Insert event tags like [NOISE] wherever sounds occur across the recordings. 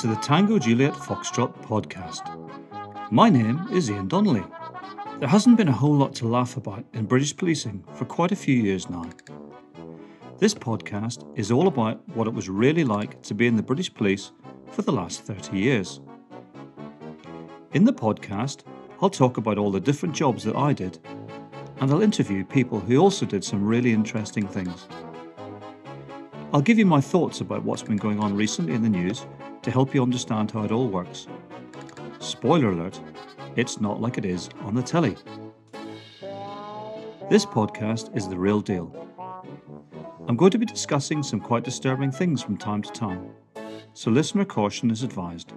to the Tango Juliet Foxtrot podcast. My name is Ian Donnelly. There hasn't been a whole lot to laugh about in British policing for quite a few years now. This podcast is all about what it was really like to be in the British police for the last 30 years. In the podcast, I'll talk about all the different jobs that I did, and I'll interview people who also did some really interesting things. I'll give you my thoughts about what's been going on recently in the news to help you understand how it all works. Spoiler alert, it's not like it is on the telly. This podcast is the real deal. I'm going to be discussing some quite disturbing things from time to time, so listener caution is advised.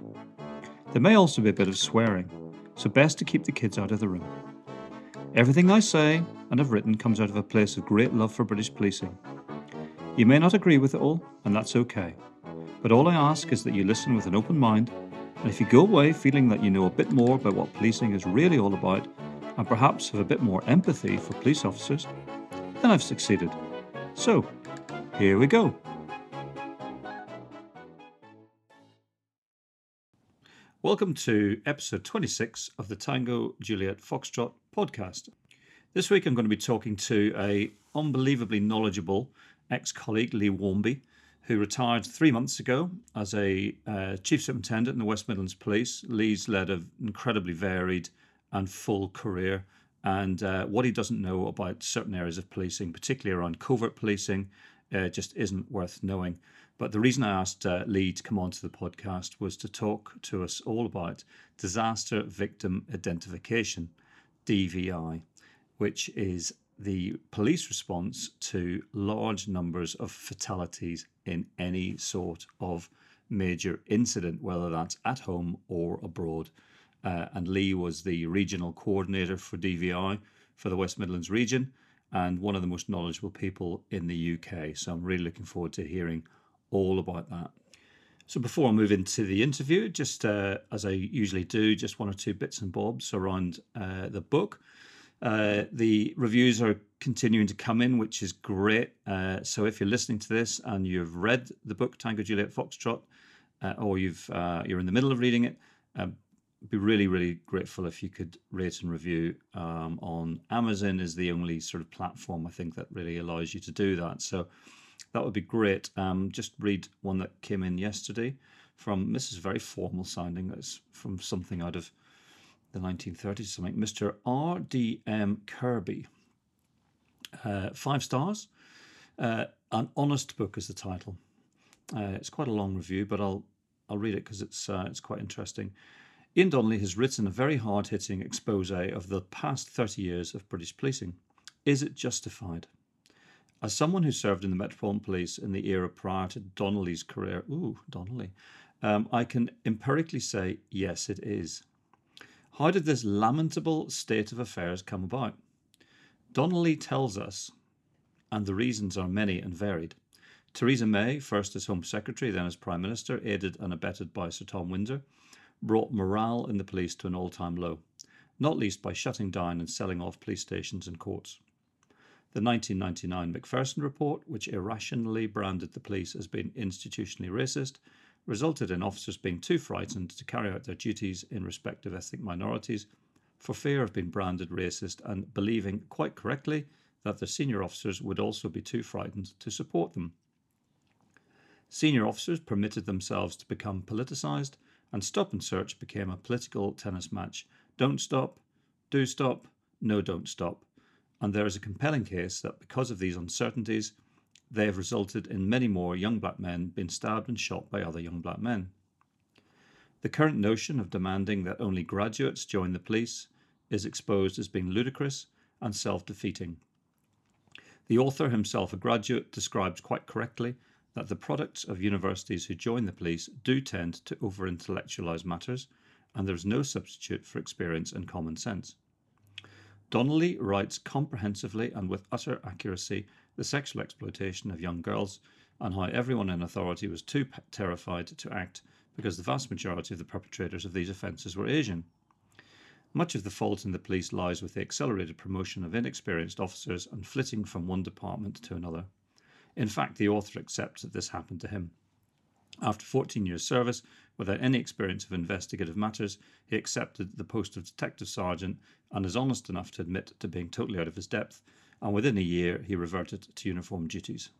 There may also be a bit of swearing, so best to keep the kids out of the room. Everything I say and have written comes out of a place of great love for British policing you may not agree with it all, and that's okay. But all I ask is that you listen with an open mind, and if you go away feeling that you know a bit more about what policing is really all about, and perhaps have a bit more empathy for police officers, then I've succeeded. So, here we go. Welcome to episode 26 of the Tango Juliet Foxtrot podcast. This week I'm going to be talking to a unbelievably knowledgeable ex colleague Lee Warmby, who retired three months ago as a uh, chief superintendent in the West Midlands Police. Lee's led an incredibly varied and full career. And uh, what he doesn't know about certain areas of policing, particularly around covert policing, uh, just isn't worth knowing. But the reason I asked uh, Lee to come onto the podcast was to talk to us all about disaster victim identification, DVI, which is the police response to large numbers of fatalities in any sort of major incident, whether that's at home or abroad. Uh, and Lee was the regional coordinator for DVI for the West Midlands region and one of the most knowledgeable people in the UK. So I'm really looking forward to hearing all about that. So before I move into the interview, just uh, as I usually do, just one or two bits and bobs around uh, the book. Uh, the reviews are continuing to come in, which is great. Uh, so if you're listening to this and you've read the book Tango Juliet Foxtrot, uh, or you've uh, you're in the middle of reading it, um, be really really grateful if you could rate and review um, on Amazon. Is the only sort of platform I think that really allows you to do that. So that would be great. Um, just read one that came in yesterday from this is very formal sounding. It's from something out of the 1930s something, Mr. R.D.M. Kirby. Uh, five stars. Uh, An Honest Book is the title. Uh, it's quite a long review, but I'll I'll read it because it's uh, it's quite interesting. Ian Donnelly has written a very hard-hitting expose of the past 30 years of British policing. Is it justified? As someone who served in the Metropolitan Police in the era prior to Donnelly's career, ooh, Donnelly, um, I can empirically say yes, it is. How did this lamentable state of affairs come about? Donnelly tells us, and the reasons are many and varied. Theresa May, first as Home Secretary, then as Prime Minister, aided and abetted by Sir Tom Winsor, brought morale in the police to an all time low, not least by shutting down and selling off police stations and courts. The 1999 Macpherson report, which irrationally branded the police as being institutionally racist, resulted in officers being too frightened to carry out their duties in respect of ethnic minorities for fear of being branded racist and believing, quite correctly, that their senior officers would also be too frightened to support them. Senior officers permitted themselves to become politicised, and stop and search became a political tennis match. Don't stop, do stop, no, don't stop. And there is a compelling case that because of these uncertainties, they have resulted in many more young black men being stabbed and shot by other young black men. The current notion of demanding that only graduates join the police is exposed as being ludicrous and self defeating. The author, himself a graduate, describes quite correctly that the products of universities who join the police do tend to over intellectualize matters, and there is no substitute for experience and common sense. Donnelly writes comprehensively and with utter accuracy the sexual exploitation of young girls and how everyone in authority was too terrified to act because the vast majority of the perpetrators of these offences were Asian. Much of the fault in the police lies with the accelerated promotion of inexperienced officers and flitting from one department to another. In fact, the author accepts that this happened to him. After 14 years' service, without any experience of investigative matters, he accepted the post of detective sergeant and is honest enough to admit to being totally out of his depth, and within a year he reverted to uniform duties.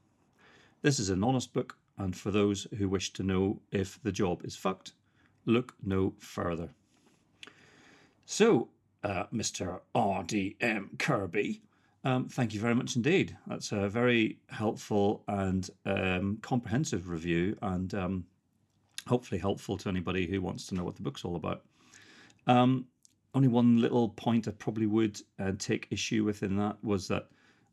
This is an honest book, and for those who wish to know if the job is fucked, look no further. So, uh, Mr. R.D.M. Kirby, um, thank you very much indeed. That's a very helpful and um, comprehensive review, and um, hopefully helpful to anybody who wants to know what the book's all about. Um, only one little point I probably would uh, take issue with in that was that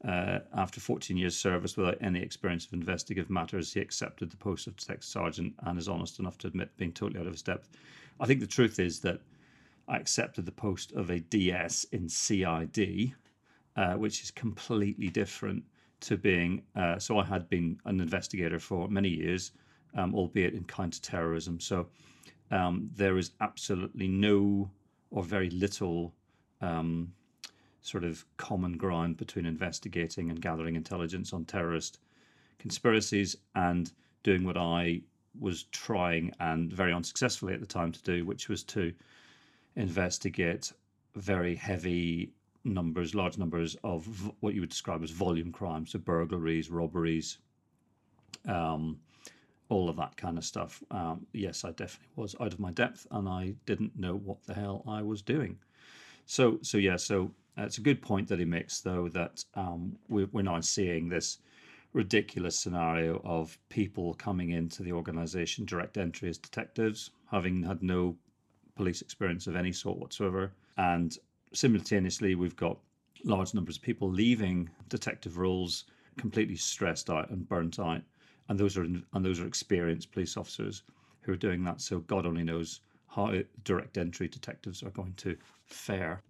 uh, after 14 years' service without any experience of investigative matters, he accepted the post of detective sergeant and is honest enough to admit being totally out of his depth. I think the truth is that I accepted the post of a DS in CID, uh, which is completely different to being. Uh, so I had been an investigator for many years, um, albeit in counter-terrorism. So um, there is absolutely no or very little um, sort of common ground between investigating and gathering intelligence on terrorist conspiracies and doing what I was trying and very unsuccessfully at the time to do, which was to investigate very heavy numbers, large numbers of what you would describe as volume crimes, so burglaries, robberies, um, all of that kind of stuff. Um, yes, I definitely was out of my depth, and I didn't know what the hell I was doing. So, so yeah, so it's a good point that he makes, though, that um, we're, we're now seeing this ridiculous scenario of people coming into the organization direct entry as detectives, having had no police experience of any sort whatsoever. And simultaneously, we've got large numbers of people leaving detective roles completely stressed out and burnt out. And those are and those are experienced police officers who are doing that. So God only knows how direct entry detectives are going to fare.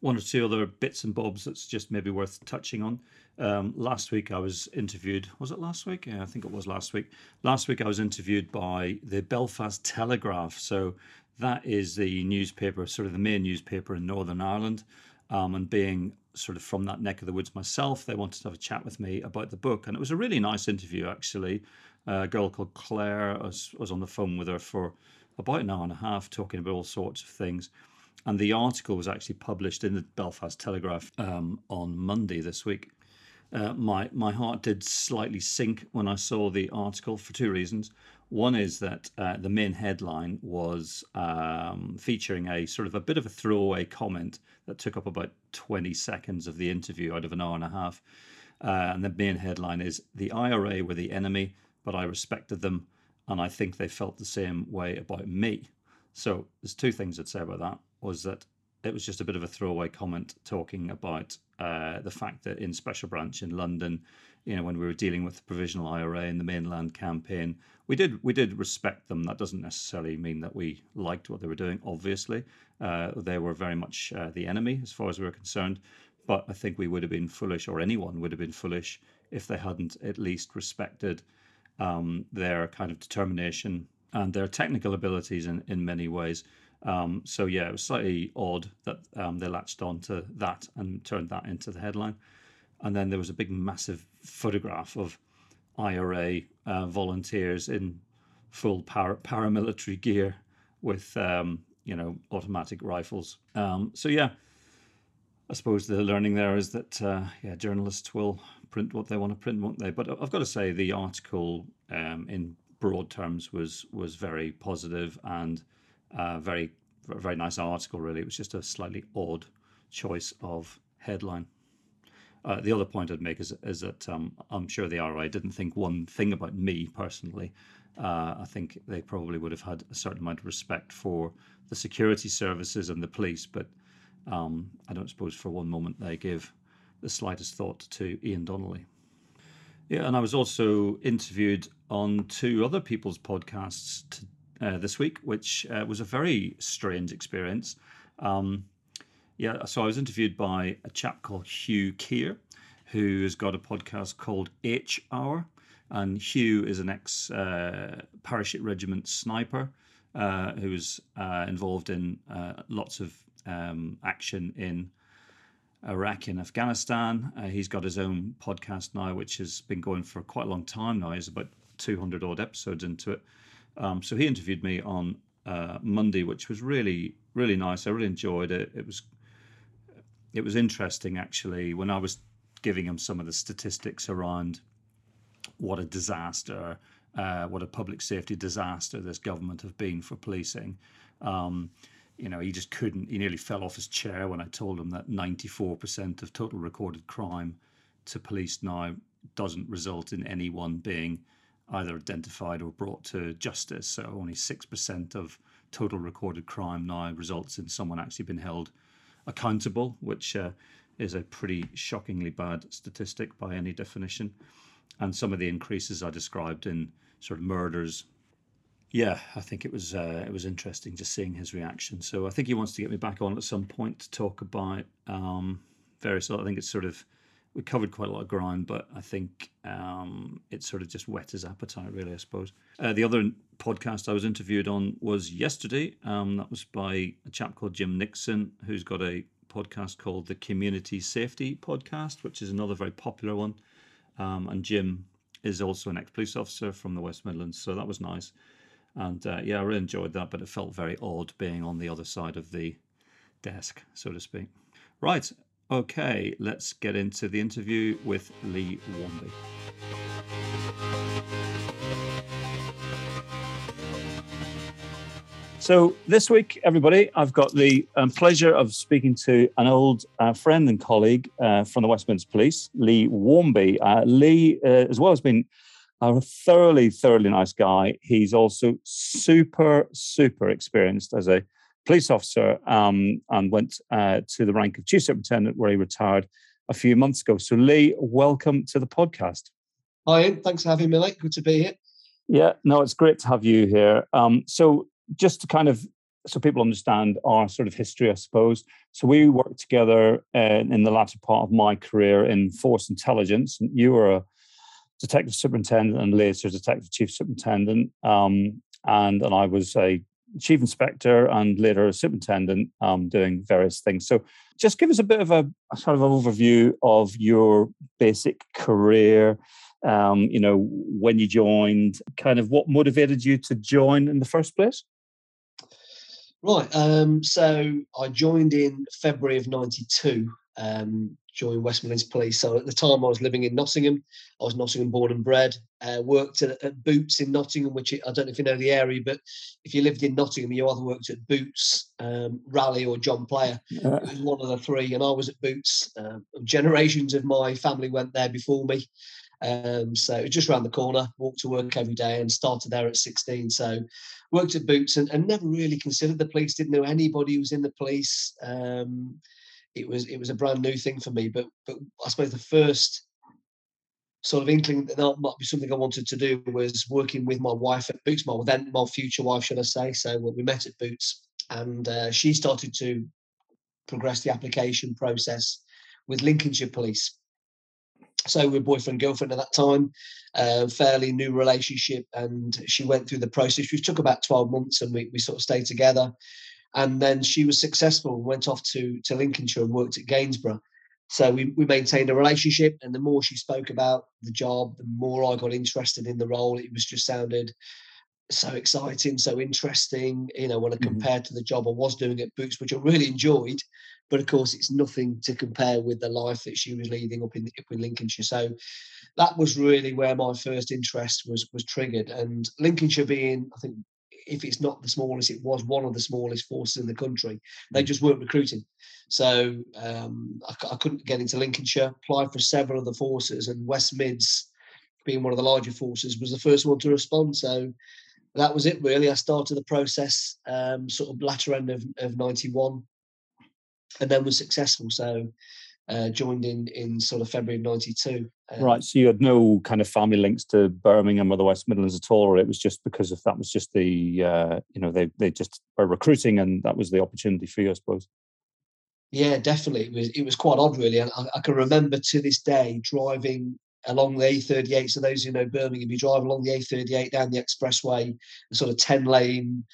One or two other bits and bobs that's just maybe worth touching on. Um, last week I was interviewed. Was it last week? Yeah, I think it was last week. Last week I was interviewed by the Belfast Telegraph. So that is the newspaper, sort of the main newspaper in Northern Ireland. Um, and being sort of from that neck of the woods myself, they wanted to have a chat with me about the book. And it was a really nice interview, actually. A girl called Claire, I was, was on the phone with her for about an hour and a half talking about all sorts of things. And the article was actually published in the Belfast Telegraph um, on Monday this week. Uh, my my heart did slightly sink when I saw the article for two reasons. One is that uh, the main headline was um, featuring a sort of a bit of a throwaway comment that took up about 20 seconds of the interview out of an hour and a half. Uh, and the main headline is The IRA were the enemy, but I respected them, and I think they felt the same way about me. So there's two things I'd say about that was that it was just a bit of a throwaway comment talking about uh, the fact that in Special Branch in London, you know, when we were dealing with the provisional IRA and the mainland campaign, we did we did respect them. That doesn't necessarily mean that we liked what they were doing. Obviously, uh, they were very much uh, the enemy as far as we were concerned. But I think we would have been foolish, or anyone would have been foolish, if they hadn't at least respected um, their kind of determination and their technical abilities in, in many ways. Um, so yeah, it was slightly odd that um, they latched on to that and turned that into the headline. And then there was a big, massive photograph of IRA uh, volunteers in full para- paramilitary gear with, um, you know, automatic rifles. Um, so yeah, I suppose the learning there is that uh, yeah, journalists will print what they want to print, won't they? But I've got to say the article um, in broad terms was was very positive and uh, very very nice article. Really, it was just a slightly odd choice of headline. Uh, the other point I'd make is, is that um, I'm sure the IRA didn't think one thing about me personally. Uh, I think they probably would have had a certain amount of respect for the security services and the police, but um, I don't suppose for one moment they gave the slightest thought to Ian Donnelly. Yeah, and I was also interviewed on two other people's podcasts to, uh, this week, which uh, was a very strange experience. Um, Yeah, so I was interviewed by a chap called Hugh Keir, who has got a podcast called H Hour. And Hugh is an ex uh, parachute regiment sniper uh, who's uh, involved in uh, lots of um, action in Iraq and Afghanistan. Uh, he's got his own podcast now, which has been going for quite a long time now. He's about 200 odd episodes into it. Um, so he interviewed me on uh, Monday, which was really, really nice. I really enjoyed it. It was, it was interesting actually when I was giving him some of the statistics around what a disaster, uh, what a public safety disaster this government have been for policing. Um, you know, he just couldn't. He nearly fell off his chair when I told him that 94% of total recorded crime to police now doesn't result in anyone being either identified or brought to justice. So only 6% of total recorded crime now results in someone actually being held accountable, which uh, is a pretty shockingly bad statistic by any definition. And some of the increases I described in sort of murders. Yeah, I think it was uh, it was interesting just seeing his reaction. So I think he wants to get me back on at some point to talk about um, various. I think it's sort of we covered quite a lot of ground, but I think um, it sort of just whet his appetite, really, I suppose. Uh, the other podcast I was interviewed on was yesterday. Um, that was by a chap called Jim Nixon, who's got a podcast called the Community Safety Podcast, which is another very popular one. Um, and Jim is also an ex police officer from the West Midlands, so that was nice. And uh, yeah, I really enjoyed that, but it felt very odd being on the other side of the desk, so to speak. Right, Okay, let's get into the interview with Lee Womby. So, this week, everybody, I've got the um, pleasure of speaking to an old uh, friend and colleague uh, from the West Midlands Police, Lee Womby. Uh, Lee, uh, as well, has been a thoroughly, thoroughly nice guy. He's also super, super experienced as a police officer um, and went uh, to the rank of chief superintendent where he retired a few months ago. So, Lee, welcome to the podcast. Hi, Ian. Thanks for having me, mate. Good to be here. Yeah, no, it's great to have you here. Um, so, just to kind of so people understand our sort of history, I suppose. So we worked together uh, in the latter part of my career in force intelligence. You were a detective superintendent and later detective chief superintendent, um, and and I was a chief inspector and later superintendent um, doing various things. So just give us a bit of a, a sort of overview of your basic career. Um, you know, when you joined, kind of what motivated you to join in the first place? Right. Um, so I joined in February of '92. Um, joined West Midlands Police. So at the time I was living in Nottingham. I was Nottingham born and bred. Uh, worked at, at, Boots in Nottingham, which I don't know if you know the area, but if you lived in Nottingham, you either worked at Boots, um, Raleigh, or John Player. Uh, it was one of the three, and I was at Boots. Uh, generations of my family went there before me. Um, so it was just around the corner, walked to work every day and started there at 16. So worked at Boots and, and never really considered the police, didn't know anybody who was in the police. Um, it was it was a brand new thing for me. But but I suppose the first sort of inkling that that might be something I wanted to do was working with my wife at Boots, my then my future wife, should I say? So we met at Boots, and uh, she started to progress the application process with Lincolnshire Police. So we are boyfriend girlfriend at that time, uh, fairly new relationship, and she went through the process, which took about twelve months, and we we sort of stayed together and then she was successful and went off to to Lincolnshire and worked at Gainsborough. So we, we maintained a relationship, and the more she spoke about the job, the more I got interested in the role. It was just sounded so exciting, so interesting. You know, when I mm-hmm. compared to the job I was doing at Boots, which I really enjoyed, but of course it's nothing to compare with the life that she was leading up in up in Lincolnshire. So that was really where my first interest was was triggered. And Lincolnshire being, I think, if it's not the smallest, it was one of the smallest forces in the country. They mm. just weren't recruiting. So um, I, I, couldn't get into Lincolnshire, applied for several of the forces, and West Mids, being one of the larger forces, was the first one to respond. So that was it, really. I started the process um, sort of latter end of, of 91 and then was successful. So uh, joined in in sort of February of '92. Um, right. So you had no kind of family links to Birmingham or the West Midlands at all, or it was just because of that was just the uh, you know they they just were recruiting and that was the opportunity for you, I suppose. Yeah, definitely. It was it was quite odd, really. And I, I can remember to this day driving along the A38. So those who know Birmingham, you drive along the A38 down the expressway, the sort of ten lane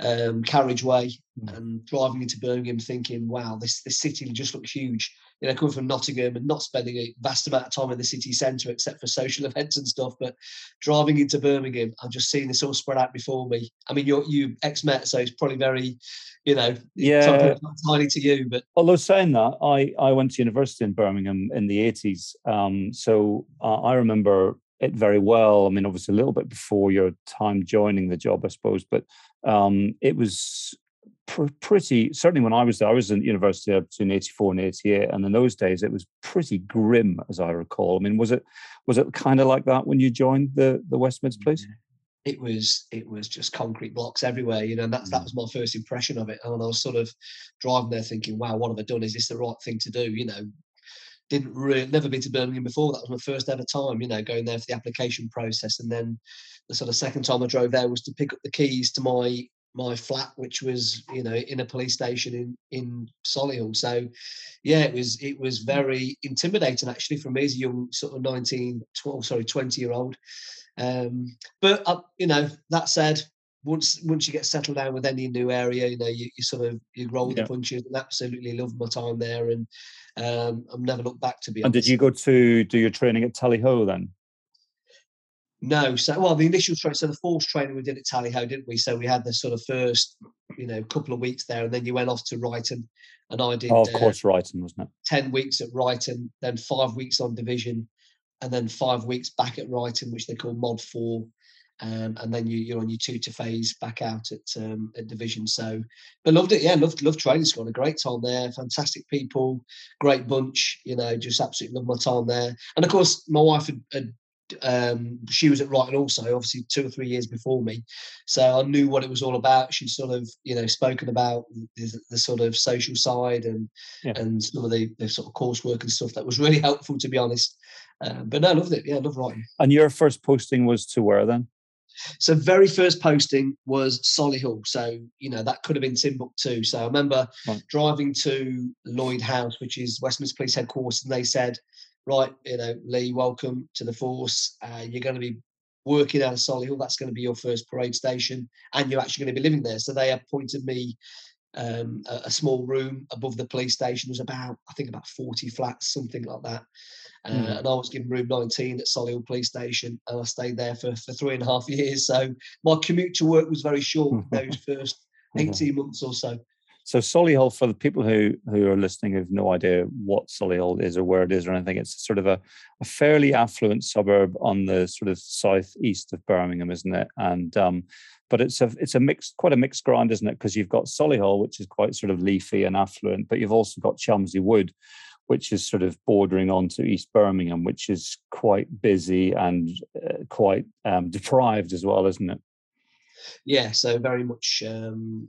um, carriageway, Mm. and driving into Birmingham, thinking, "Wow, this this city just looks huge." You know, coming from Nottingham and not spending a vast amount of time in the city centre except for social [LAUGHS] events and stuff, but driving into Birmingham I've just seen this all spread out before me. I mean, you're you ex-Met, so it's probably very, you know, Yeah. tiny to you, but Although saying that, I, I went to university in Birmingham in the 80s. Um, so uh, I remember it very well. I mean, obviously, a little bit before your time joining the job, I suppose, but um, it was pr- pretty, certainly when I was there, I was in university between 84 and 88. And in those days, it was pretty grim, as I recall. I mean, was it was it kind of like that when you joined the, the West Mids Police? it was it was just concrete blocks everywhere, you know, and that's that Mm. was my first impression of it. And I was sort of driving there thinking, wow, what have I done? Is this the right thing to do? You know, didn't really never been to Birmingham before. That was my first ever time, you know, going there for the application process. And then the sort of second time I drove there was to pick up the keys to my my flat, which was, you know, in a police station in in Solihull. So yeah, it was it was very intimidating actually for me as a young sort of 19, 12, sorry, 20 year old. Um, but uh, you know, that said, once once you get settled down with any new area, you know, you, you sort of you roll Yeah. the punches and absolutely loved my time there and um I've never looked back to be And did you go to do your training at Tally Ho then? No, so well, the initial training, so the force training we did at Tally Ho, didn't we? So we had the sort of first, you know, couple of weeks there, and then you went off to Brighton, and I did Oh, of uh, course, Brighton, wasn't it? 10 weeks at Brighton, then five weeks on division, and then five weeks back at Brighton, which they call Mod 4. Um, and then you, you're on your tutor phase back out at um, at division. So, but loved it. Yeah, loved loved training. Had a great time there. Fantastic people, great bunch. You know, just absolutely loved my time there. And of course, my wife had, had um, she was at Brighton also, obviously two or three years before me. So I knew what it was all about. She'd sort of, you know, spoken about the, the sort of social side and Yeah. and some of the, the sort of coursework and stuff that was really helpful, to be honest. Um, but no, I loved it. Yeah, I loved writing. And your first posting was to where then? So very first posting was Solihull. So you know that could have been Timbuktu. So I remember Right. driving to Lloyd House, which is West Midlands Police Headquarters, and they said, "Right, you know, Lee, welcome to the force. Uh, you're going to be working out of Solihull. That's going to be your first parade station, and you're actually going to be living there." So they appointed me um, a, a small room above the police station. There was about, I think, about 40 flats, something like that. Uh, Mhm. And I was given room 19 at Solihull Police Station, and I stayed there for, for three and a half years. So my commute to work was very short [LAUGHS] those first 18 months or so. So Solihull, for the people who who are listening who've no idea what Solihull is or where it is or anything, it's sort of a, a fairly affluent suburb on the sort of southeast of Birmingham, isn't it? And um, but it's a it's a mixed quite a mixed ground, isn't it? Because you've got Solihull, which is quite sort of leafy and affluent, but you've also got Chelmsley Wood, which is sort of bordering onto East Birmingham, which is quite busy and uh, quite um, deprived as well, isn't it? Yeah, so very much um,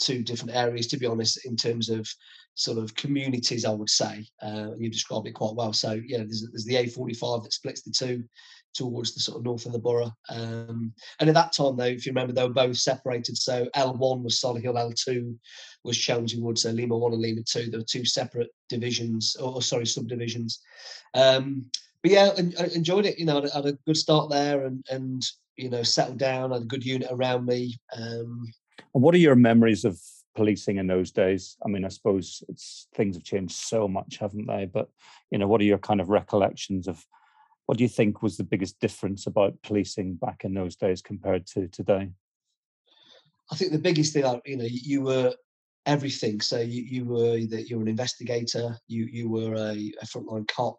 two different areas, to be honest, in terms of sort of communities, I would say. Uh, you described it quite well. So, yeah, there's, there's the A45 that splits the two towards the sort of north of the borough. Um, and at that time, though, if you remember, they were both separated. So L1 was Solihull, L2 was Chelmsley Wood. So Lima 1 and Lima 2, there were two separate divisions, or sorry, subdivisions. Um, but yeah, I enjoyed it. You know, I had a- good start there and, and you know, settled down, had a good unit around me. Um, what are your memories of policing in those days? I mean, I suppose it's things have changed so much, haven't they? But you know, what are your kind of recollections of what do you think was the biggest difference about policing back in those days compared to today? I think the biggest thing, you know, you, were everything. So you, you were either you were an investigator, you you were a, a frontline cop,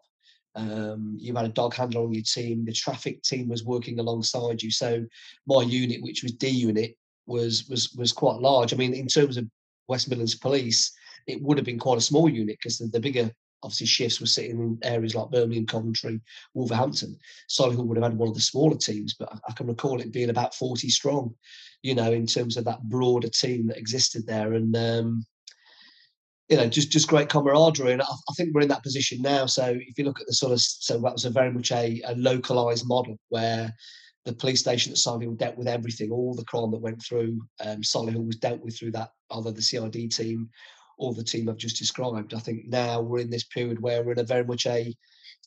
um, you had a dog handler on your team. The traffic team was working alongside you. So my unit, which was D unit, was was was quite large. I mean, in terms of West Midlands Police, it would have been quite a small unit because the, the bigger obviously shifts were sitting in areas like Birmingham, Coventry, Wolverhampton. Solihull would have had one of the smaller teams, but I, I can recall it being about 40 strong, you know, in terms of that broader team that existed there. And um, you know, just just great camaraderie. And I, I think we're in that position now. So if you look at the sort of so that was a very much a, a localized model where the police station at Solihull dealt with everything, all the crime that went through um, Solihull was dealt with through that either the CID team or the team I've just described. I think now we're in this period where we're in a very much a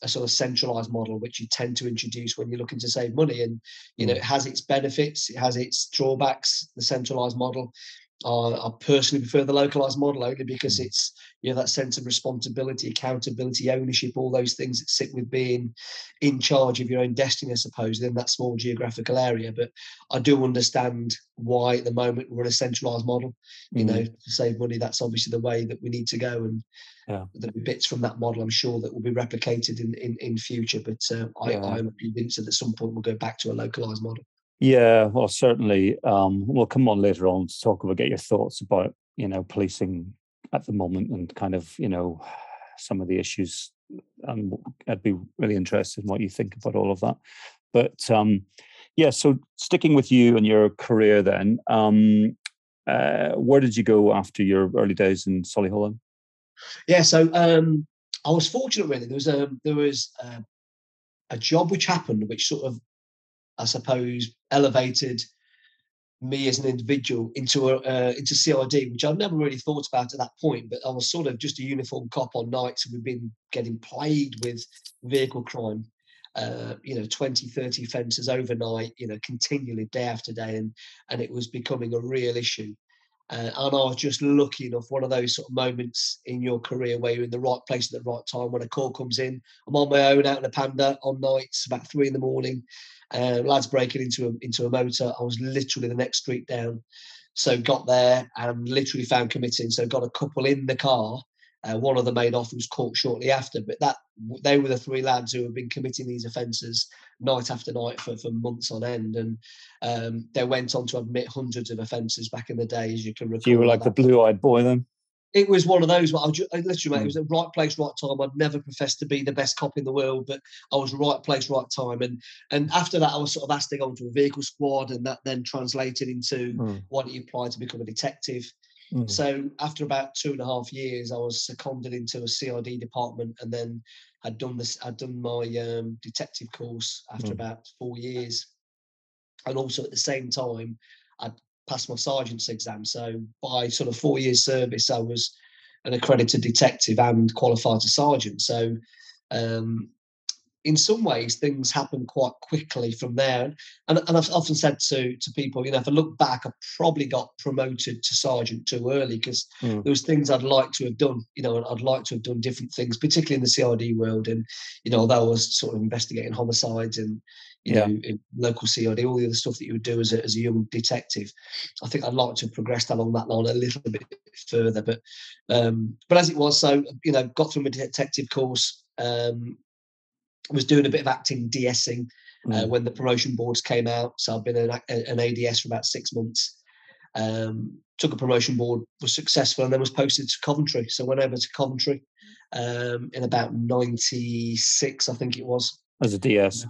a sort of centralized model, which you tend to introduce when you're looking to save money. And you know, Mm. it has its benefits, it has its drawbacks. The centralized model. Uh, I personally prefer the localized model only because Mm. it's you know that sense of responsibility, accountability, ownership, all those things that sit with being in charge of your own destiny, I suppose, in that small geographical area. But I do understand why at the moment we're in a centralized model. You know, Mm. to save money, that's obviously the way that we need to go. And Yeah. there'll be bits from that model, I'm sure, that will be replicated in in, in future. But uh, I, Yeah. I'm convinced that at some point we'll go back to a localized model. Yeah, well, certainly. Um, we'll come on later on to talk about get your thoughts about you know policing at the moment and kind of you know some of the issues. And I'd be really interested in what you think about all of that. But um, yeah, so sticking with you and your career, then, um, uh, where did you go after your early days in Solihull? Yeah, so um, I was fortunate really. There was a there was a, a job which happened, which sort of, I suppose, elevated me as an individual into a uh, into CID, which I'd never really thought about at that point. But I was sort of just a uniform cop on nights, and we've been getting plagued with vehicle crime. Uh, you know, 20, 30 offences overnight, you know, continually day after day, and and it was becoming a real issue. Uh, and I was just lucky enough, one of those sort of moments in your career where you're in the right place at the right time. When a call comes in, I'm on my own out in a panda on nights, about three in the morning. Uh, lads breaking into a, into a motor. I was literally the next street down. So got there and literally found committing. So got a couple in the car. Uh, one of them made off, was caught shortly after. But that they were the three lads who have been committing these offences night after night for, for months on end. And um, they went on to admit hundreds of offences back in the day, as you can recall. You were like the blue-eyed boy then. It was one of those. I, I literally, mate, it was the right place, right time. I'd never professed to be the best cop in the world, but I was right place, right time. And and after that, I was sort of asked to go into a vehicle squad, and that then translated into Mm. why don't you apply to become a detective? Mm. So after about two and a half years, I was seconded into a CID department, and then I'd done this. I'd done my um, detective course after Mm. about four years, and also at the same time, I'd passed my sergeant's exam. So by sort of four years service, I was an accredited detective and qualified to sergeant. So um, in some ways, things happen quite quickly from there. And, and I've often said to to people, you know, if I look back, I probably got promoted to sergeant too early because Mm. there was things I'd like to have done. You know, I'd like to have done different things, particularly in the CID world. And you know, although I was sort of investigating homicides and you Yeah. know, in local CID, all the other stuff that you would do as a, as a young detective, I think I'd like to have progressed along that line a little bit further. But um, but as it was, so you know, got through my detective course. Um, was doing a bit of acting, DSing uh, Mm. when the promotion boards came out. So I've been an, an ADS for about six months. Um, took a promotion board, was successful, and then was posted to Coventry. So went over to Coventry um, in about '96, I think it was. As a DS,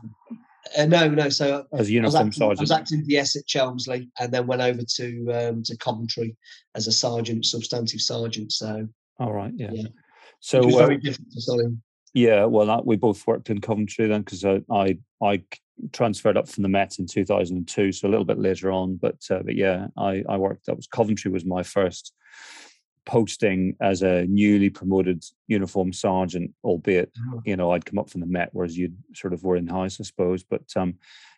Uh, no, no. So as a I uniform acting, I was acting DS at Chelmsley, and then went over to um, to Coventry as a sergeant, substantive sergeant. So All right, yeah. Yeah. So uh, very different to Solly. Yeah, well, that, we both worked in Coventry then because I I transferred up from the Met in 2002, so a little bit later on. But uh, but yeah, I I worked. That was Coventry was my first posting as a newly promoted uniform sergeant, albeit Oh. you know I'd come up from the Met, whereas you sort of were in house, I suppose. But um,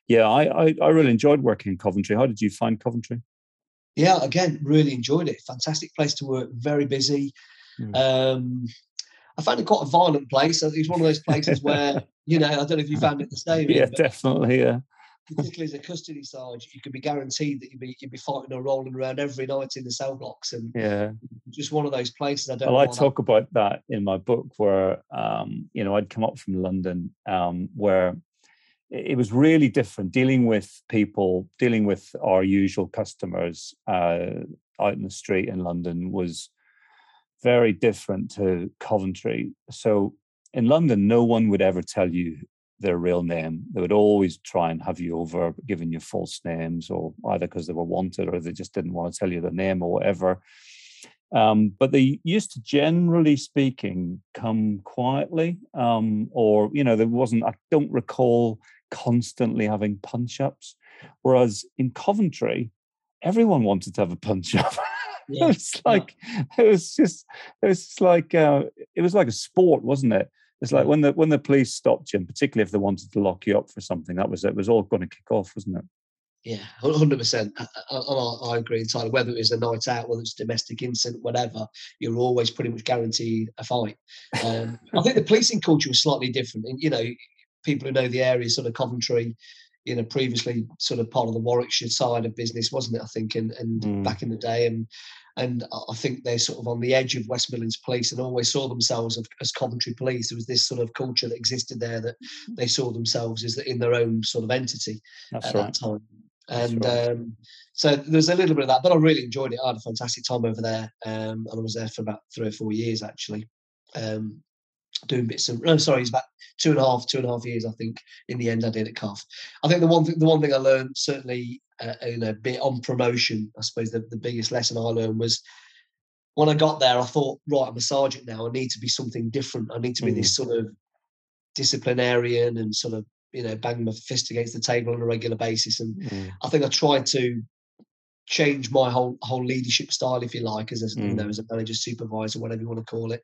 yeah, I, I I really enjoyed working in Coventry. How did you find Coventry? Yeah, again, really enjoyed it. Fantastic place to work. Very busy. Mm. Um, I found it quite a violent place. It was one of those places [LAUGHS] where you know I don't know if you found it the same. Yeah, definitely. Yeah, particularly as a custody sergeant, you could be guaranteed that you'd be you'd be fighting or rolling around every night in the cell blocks, and yeah. just one of those places. I don't. Well, know I that- talk about that in my book, where um, you know I'd come up from London, um, where it it was really different dealing with people, dealing with our usual customers uh, out in the street in London was very different to Coventry. So in London, no one would ever tell you their real name. They would always try and have you over, giving you false names, or either because they were wanted or they just didn't want to tell you their name or whatever. Um, but they used to, generally speaking, come quietly, um, or you know, there wasn't. I don't recall constantly having punch ups. Whereas in Coventry, everyone wanted to have a punch up. [LAUGHS] [LAUGHS] Yeah, it was like it was just it was just like uh, it was like a sport, wasn't it? It's like when the when the police stopped you, and particularly if they wanted to lock you up for something, that was it was all going to kick off, wasn't it? Yeah, hundred percent. I, agree entirely. Whether it's a night out, whether it's domestic incident, whatever, you're always pretty much guaranteed a fight. Um, I think the policing culture was slightly different. And you know, people who know the area, sort of Coventry, you know, previously sort of part of the Warwickshire side of business, wasn't it? I think, and and Mm. back in the day, and and I- think they're sort of on the edge of West Midlands Police and always saw themselves as Coventry Police. There was this sort of culture that existed there that they saw themselves as in their own sort of entity That's at right. that time. And right. um, so there's a little bit of that, but I really enjoyed it. I had a fantastic time over there, um, and I was there for about three or four years actually, um, doing bits of. No, sorry, it's about two and a half, two and a half years. I think in the end I did at Cov. I think the one thing, the one thing I learned certainly, uh, you know, bit on promotion. I suppose the, the biggest lesson I learned was when I got there. I thought, right, I'm a sergeant now. I need to be something different. I need to be this sort of disciplinarian and sort of you know bang my fist against the table on a regular basis and Mm. I think I tried to change my whole whole leadership style, if you like, as a you know Mm. as a manager, supervisor, whatever you want to call it.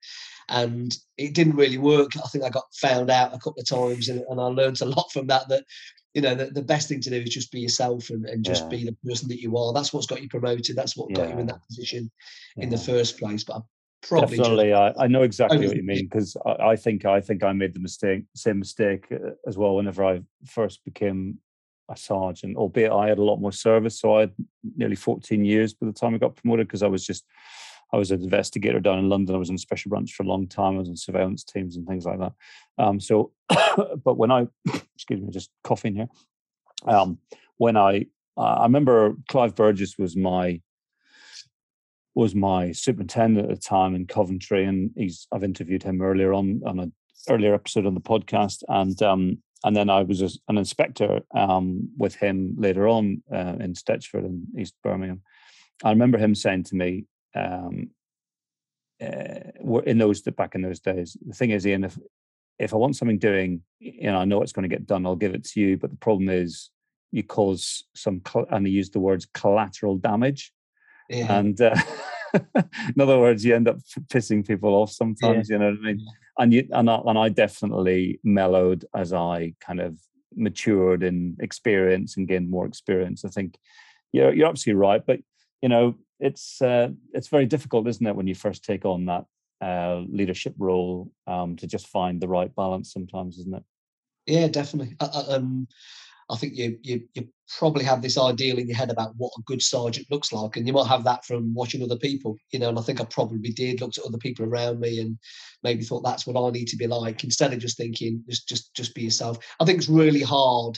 And it didn't really work. I think I got found out a couple of times, and, and I learned a lot from that. That you know the, the best thing to do is just be yourself and, and just Yeah. be the person that you are. That's what's got you promoted. That's what got you in that position in the first place. But I probably Definitely, I, I know exactly what you mean because I, I think I think I made the mistake, same mistake uh, as well. Whenever I first became a sergeant, albeit I had a lot more service, so I had nearly 14 years by the time I got promoted because I was just I was an investigator down in London. I was in special branch for a long time. I was in surveillance teams and things like that. Um, so, [COUGHS] but when I [COUGHS] excuse me, just coughing here. Um, when I I remember Clive Burgess was my was my superintendent at the time in Coventry, and he's I've interviewed him earlier on on an earlier episode on the podcast, and um, and then I was an inspector um, with him later on uh, in Stetchford in East Birmingham. I remember him saying to me, um, uh, were- in those back in those days, the thing is, Ian, if if I want something doing, you know, I know it's going to get done, I'll give it to you. But the problem is, you cause some, and he used the words collateral damage yeah, and uh, [LAUGHS] in other words, you end up pissing people off sometimes. You know what I mean? And you and I, and I definitely mellowed as I kind of matured in experience and gained more experience. I think you're you're absolutely right, but you know it's uh, it's very difficult, isn't it, when you first take on that uh, leadership role um, to just find the right balance sometimes, isn't it? Yeah, definitely. I, I, um, I think you, you you probably have this ideal in your head about what a good sergeant looks like, and you might have that from watching other people, you know. And I think I probably did looked at other people around me and maybe thought that's what I need to be like, instead of just thinking just just just be yourself. I think it's really hard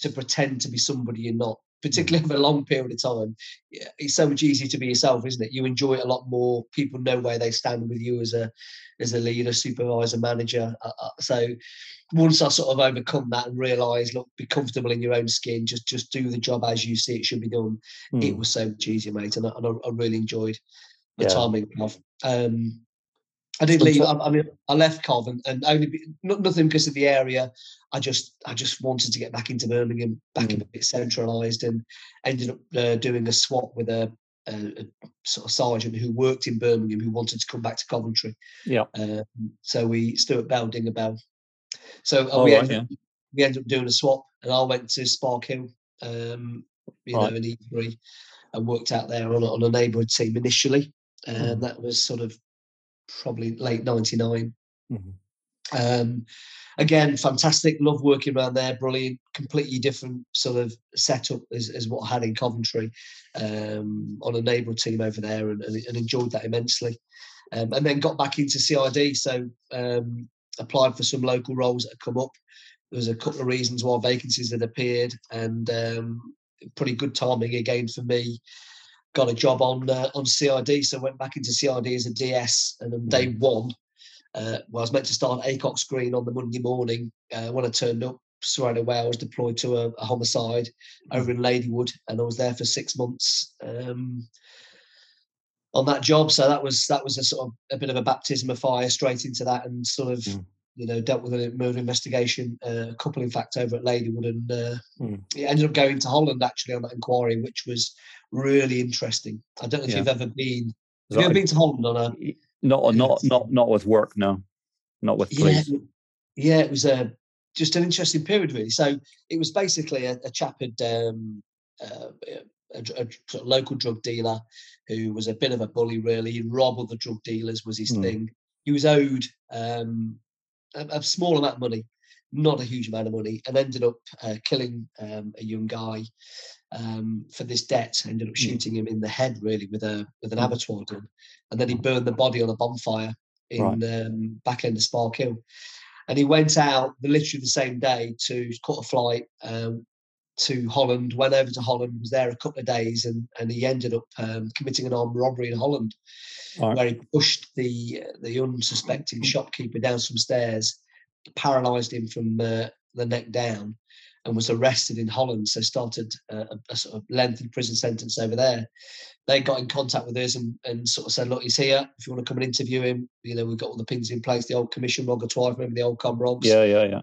to pretend to be somebody you're not, particularly over a long period of time. It's so much easier to be yourself, isn't it? You enjoy it a lot more. People know where they stand with you as a as a leader, supervisor, manager. Uh, uh, so once I sort of overcome that and realise, look, be comfortable in your own skin, just just do the job as you see it should be done. It Mm. was so much easier, mate, and I, and I, really enjoyed the Yeah. time in Cov. Um, I did leave. I, I mean, I left Cov, and, and only be, not, nothing because of the area. I just I just wanted to get back into Birmingham, back in a bit centralised, and ended up uh, doing a swap with a, a, a sort of sergeant who worked in Birmingham who wanted to come back to Coventry. Yeah. Um, so we Stuart Bell, Dinger Bell. So uh, we, right, ended, up- we ended up doing a swap, and I went to Sparkhill, um, you Right. know, in E3, and worked out there on a, on a neighbourhood team initially, and Mhm. that was sort of probably late '99. Mhm. Um, again, fantastic. Love working around there. Brilliant. Completely different sort of setup as, as what I had in Coventry um, on a neighbourhood team over there, and, and, and enjoyed that immensely. Um, and then got back into CID. So um, applied for some local roles that had come up. There was a couple of reasons why vacancies had appeared, and um, pretty good timing again for me. Got a job on uh, on CID, so went back into CID as a DS, and on day one, uh, well, I was meant to start at Acocks Green on the Monday morning. Uh, when I turned up, straight away I was deployed to a, a homicide over in Ladywood, and I was there for six months um, on that job. So that was that was a sort of a bit of a baptism of fire straight into that, and sort of Mm. you know, dealt with a murder investigation, uh, a couple, in fact, over at Ladywood, and uh, Hmm. it ended up going to Holland actually on that inquiry, which was really interesting. I don't know if Yeah. you've ever been. Have you ever a- been to Holland on a? not not not not with work, no, not with Yeah, police. it- yeah, it was a just an interesting period, really. So it was basically a, a chap had um, uh, a, dr- a local drug dealer who was a bit of a bully, really. He'd rob other drug dealers was his Hmm. thing. He was owed um, a, a small amount of money, not a huge amount of money, and ended up uh, killing um, a young guy um, for this debt. Ended up Hmm. shooting him in the head, really, with a with an Hmm. abattoir gun, and then he burned the body on a bonfire in Right. um, back end of Sparkhill. And he went out the literally the same day to cut a flight um, to Holland. Went over to Holland, was there a couple of days, and and he ended up um, committing an armed robbery in Holland, Right. where he pushed the the unsuspecting shopkeeper down some stairs, paralysed him from uh, the neck down, and was arrested in Holland. So started a, a sort of lengthy prison sentence over there. They got in contact with us and, and sort of said, look, he's here. If you want to come and interview him, you know, we've got all the pins in place, the old commission rogatoire, remember the old com rogs? Yeah, yeah, yeah.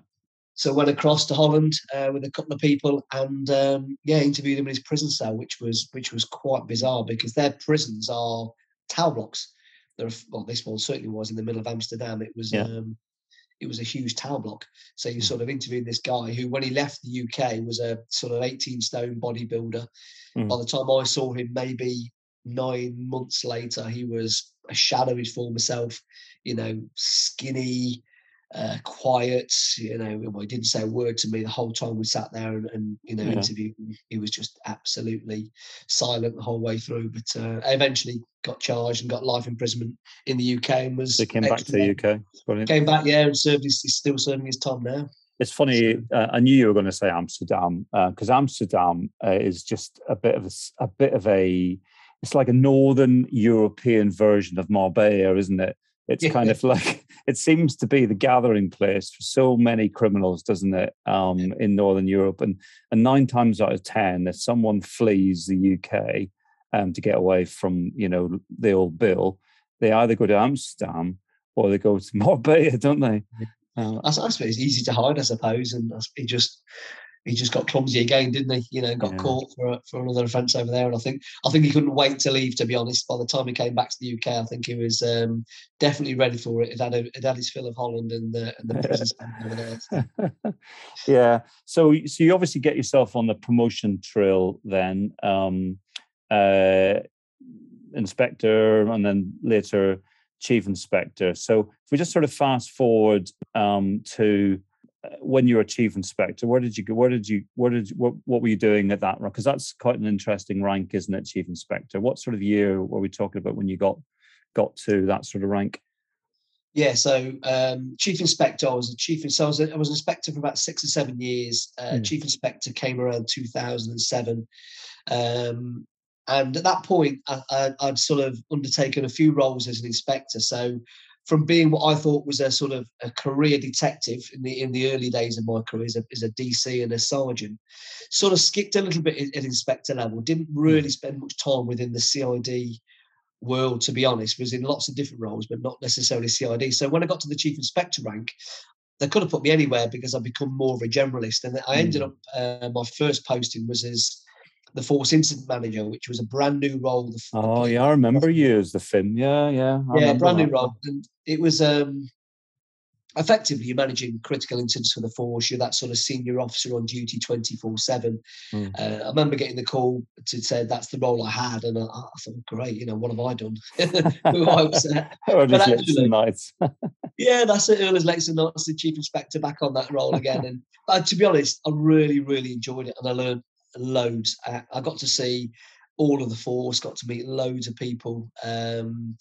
So went across to Holland uh, with a couple of people and um, yeah, interviewed him in his prison cell, which was which was quite bizarre because their prisons are tower blocks. There, are, well, this one certainly was in the middle of Amsterdam. It was Yeah. um, it was a huge tower block. So you Mm. sort of interviewed this guy who, when he left the UK, was a sort of 18 stone bodybuilder. Mm. By the time I saw him, maybe nine months later, he was a shadow of his former self. You know, skinny, uh, quiet. You know, well, he didn't say a word to me the whole time we sat there and, and you know Yeah. interviewed him. He was just absolutely silent the whole way through. But uh, eventually got charged and got life imprisonment in the UK and was They came back to the. UK. Brilliant. Came back, yeah, and served. His, he's still serving his time now. It's funny. Uh, I knew you were going to say Amsterdam because Amsterdam uh, is just a bit of a, a bit of a. It's like a northern European version of Marbella, isn't it? It's Yeah. kind of like [LAUGHS] it seems to be the gathering place for so many criminals, doesn't it? Um, in Northern Europe, and and nine times out of ten, if someone flees the UK um, to get away from you know the old bill, they either go to Amsterdam or they go to [LAUGHS] Marbella, don't they? Uh, I, I suppose it's easy to hide, I suppose, and I s- he just he just got clumsy again, didn't he? You know, got Yeah. caught for for another offence over there, and I think I think he couldn't wait to leave. To be honest, by the time he came back to the UK, I think he was um, definitely ready for it. It had a, it had his fill of Holland and the and the prison system over there. [LAUGHS] yeah. So, so you obviously get yourself on the promotion trail then, um, uh, inspector, and then later chief inspector. So, if we just sort of fast forward um, to when you were chief inspector, where did you go? Where did you? Where did? You, what, what were you doing at that? rank? Because that's quite an interesting rank, isn't it, chief inspector? What sort of year were we talking about when you got got to that sort of rank? Yeah, so um, chief inspector, I was a chief. So I was, a, I was an inspector for about six or seven years. Uh, Mm. Chief inspector came around 2007, um, and at that point, I, I, I'd sort of undertaken a few roles as an inspector. So from being what I thought was a sort of a career detective in the in the early days of my career as a, as a DC and a sergeant, sort of skipped a little bit at, inspector level. Didn't really spend much time within the CID world, to be honest, was in lots of different roles, but not necessarily CID. So when I got to the chief inspector rank, they could have put me anywhere because I've become more of a generalist. And I ended up, uh, my first posting was as the force incident manager, which was a brand new role. Oh yeah, I remember you as the FIM. Yeah, yeah. I yeah, brand new role. And it was um, effectively you're managing critical incidents for the force. You're that sort of senior officer on duty 24 7. Mm. Uh, I remember getting the call to say that's the role I had. And I, I thought, great, you know, what have I done? [LAUGHS] Who I upset? [LAUGHS] Or But actually- and nights. [LAUGHS] Yeah, that's it. Earl as late as not the chief inspector back on that role again. And uh, to be honest, I really, really enjoyed it, and I learned loads. I, I got to see all of the force, got to meet loads of people. Um,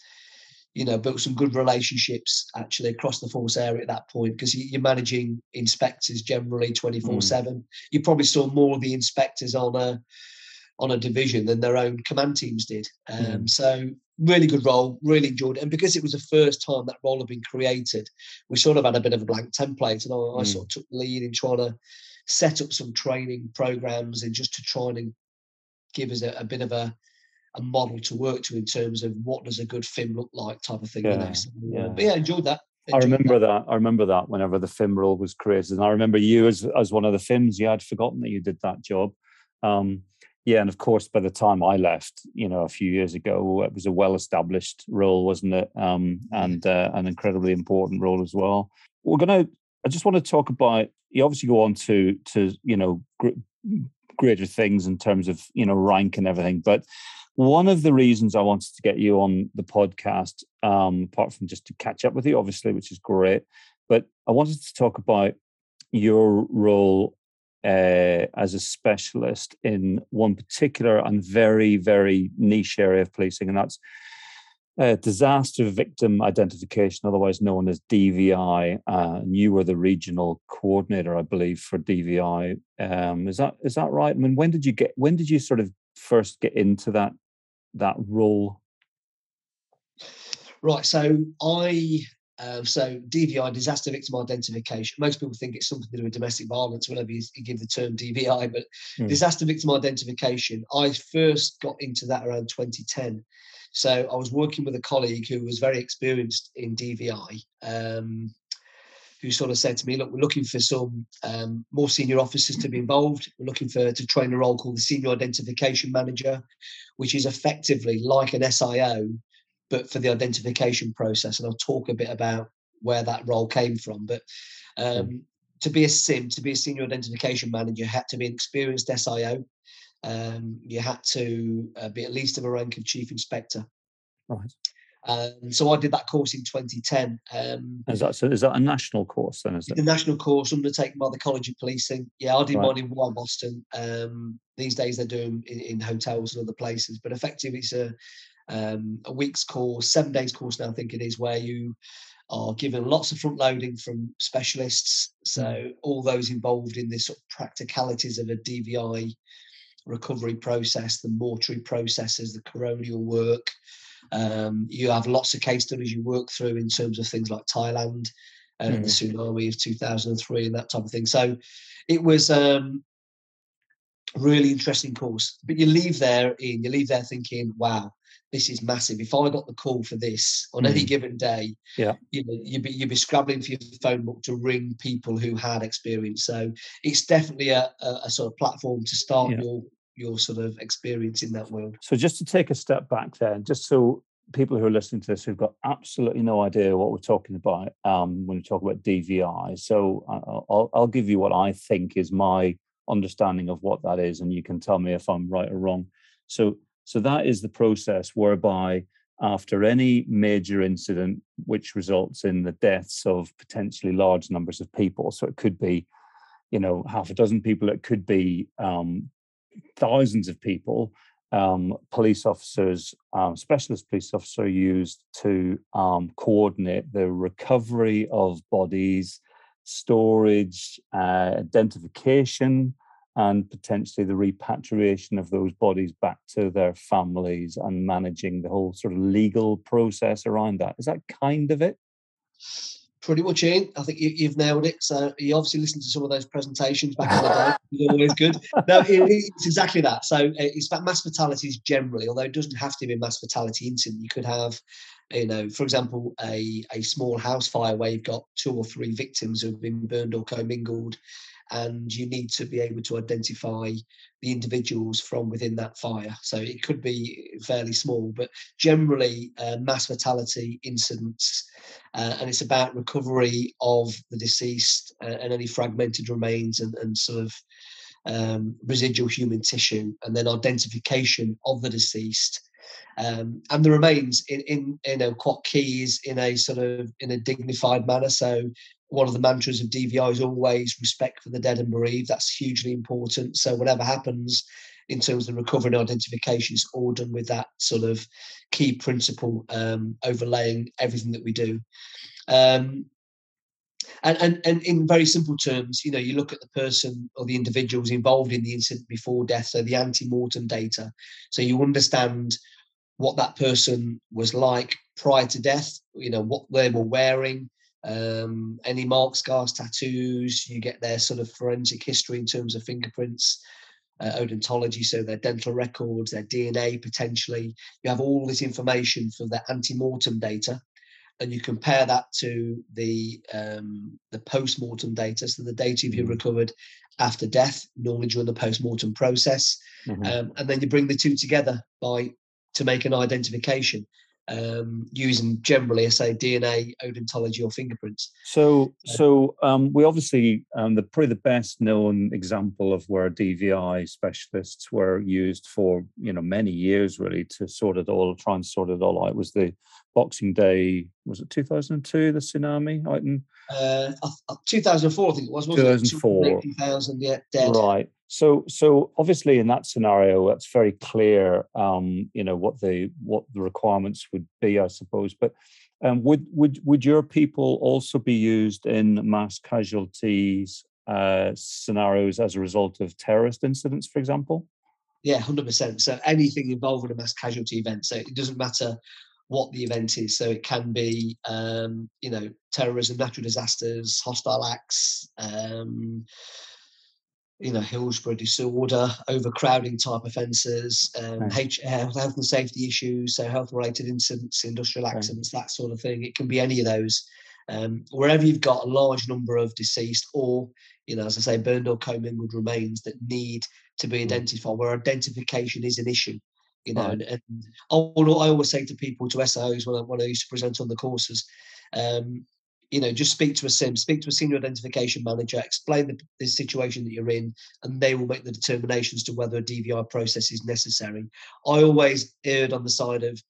you know, built some good relationships actually across the force area at that point because you, you're managing inspectors generally 24 7. You probably saw more of the inspectors on a on a division than their own command teams did. Um, Mm. So really good role, really enjoyed it. And because it was the first time that role had been created, we sort of had a bit of a blank template, and I, I Mm. sort of took the lead in trying to set up some training programs and just to try and give us a, a bit of a a model to work to in terms of what does a good FIM look like type of thing. you know. Yeah, So, yeah. But yeah, enjoyed that. I remember that. that. I remember that whenever the FIM role was created, and I remember you as as one of the FIMs. You had forgotten that you did that job. Um, yeah, and of course, by the time I left, you know, a few years ago, it was a well-established role, wasn't it? Um, and uh, an incredibly important role as well. We're gonna. I just want to talk about. You obviously go on to to you know gr- greater things in terms of you know rank and everything, but one of the reasons I wanted to get you on the podcast, um, apart from just to catch up with you, obviously, which is great, but I wanted to talk about your role uh, as a specialist in one particular and very, very niche area of policing, and that's uh, disaster victim identification, otherwise known as DVI. Uh, and you were the regional coordinator, I believe, for DVI. Um, is that is that right? I mean, when did you get? When did you sort of first get into that that role? Right. So I um, so DVI, disaster victim identification. Most people think it's something to do with domestic violence whenever you, you give the term DVI, but mm. disaster victim identification. I first got into that around 2010. So I was working with a colleague who was very experienced in DVI. Um, who sort of said to me, "Look, we're looking for some um, more senior officers to be involved. We're looking for to train a role called the senior identification manager, which is effectively like an SIO, but for the identification process. And I'll talk a bit about where that role came from. But um, to be a SIM, to be a senior identification manager, you had to be an experienced SIO. Um, you had to uh, be at least of a rank of chief inspector. Right. Um, so I did that course in 2010. Um, is that so? Is that a national course then? Is it the national course undertaken by the College of Policing? Yeah, I did right. mine in Wyboston. Um, these days they're doing in, in, hotels and other places, but effectively it's a um, a week's course, seven days course now. I think it is where you are given lots of front loading from specialists. So mm. all those involved in this sort of practicalities of a DVI recovery process, the mortuary processes, the coronial work. Um, you have lots of case studies you work through in terms of things like Thailand and mm. the tsunami of 2003 and that type of thing. So it was um, really interesting course. But you leave there in you leave there thinking, wow, this is massive. If I got the call for this on mm. any given day, yeah, you know, you'd be you'd be scrabbling for your phone book to ring people who had experience. So it's definitely a, a, a sort of platform to start yeah. your your sort of experience in that world. So just to take a step back there, just so people who are listening to this who've got absolutely no idea what we're talking about um, when we talk about DVI. So I'll, I'll give you what I think is my understanding of what that is, and you can tell me if I'm right or wrong. So so that is the process whereby after any major incident which results in the deaths of potentially large numbers of people, so it could be, you know, half a dozen people, it could be um, thousands of people, um, police officers, um, specialist police officer used to um, coordinate the recovery of bodies, storage, uh, identification, and potentially the repatriation of those bodies back to their families and managing the whole sort of legal process around that. Is that kind of it? Pretty much in. I think you, have nailed it. So you obviously listened to some of those presentations back in the day. [LAUGHS] It's always good. No, it, it's exactly that. So uh, it's about mass fatalities generally, although it doesn't have to be mass fatality incident. You could have, you know, for example, a, a small house fire where you've got two or three victims who've been burned or commingled and you need to be able to identify the individuals from within that fire. So it could be fairly small, but generally uh, mass fatality incidents, uh, and it's about recovery of the deceased uh, and any fragmented remains and, and sort of um, residual human tissue, and then identification of the deceased. Um, and the remains in, in you know quite keys in a sort of in a dignified manner. So one of the mantras of DVI is always respect for the dead and bereaved. That's hugely important. So whatever happens in terms of recovery and identification, it's all done with that sort of key principle um, overlaying everything that we do. Um, and, and and in very simple terms, you know, you look at the person or the individuals involved in the incident before death, so the ante-mortem data. So you understand what that person was like prior to death, you know, what they were wearing, um, any marks, scars, tattoos. You get their sort of forensic history in terms of fingerprints, uh, odontology, so their dental records, their DNA potentially. You have all this information for the ante-mortem data. And you compare that to the um, the post mortem data, so the data you've Mhm. recovered after death, normally during the post mortem process, Mhm. um, and then you bring the two together by to make an identification um, using generally, I say, DNA, odontology, or fingerprints. So, so um, we obviously um, the probably the best known example of where DVI specialists were used for you know many years really to sort it all, try and sort it all out was the Boxing Day. Was it two thousand and two? The tsunami Uh, I- I- 2004, I think it was, wasn't 2004. it? 280,000, yeah, dead. Right. So, so obviously in that scenario, that's very clear. Um, you know what the what the requirements would be, I suppose. But um, would would would your people also be used in mass casualties uh, scenarios as a result of terrorist incidents, for example? Yeah, hundred percent. So anything involving a mass casualty event. So it doesn't matter what the event is. So it can be, um, you know, terrorism, natural disasters, hostile acts, um, you know, Hillsborough disorder, overcrowding type offences, um, Okay. H- health health and safety issues, so health-related incidents, industrial accidents, that sort of thing. It can be any of those. Um, wherever you've got a large number of deceased, or you know, as I say, burned or commingled remains that need to be Mm. identified, where identification is an issue. You know, Right. and, and I, I always say to people, to SIOs, when I, when I used to present on the courses, um, you know, just speak to a sim, speak to a senior identification manager, explain the, the situation that you're in, and they will make the determinations to whether a DVI process is necessary. I always erred on the side of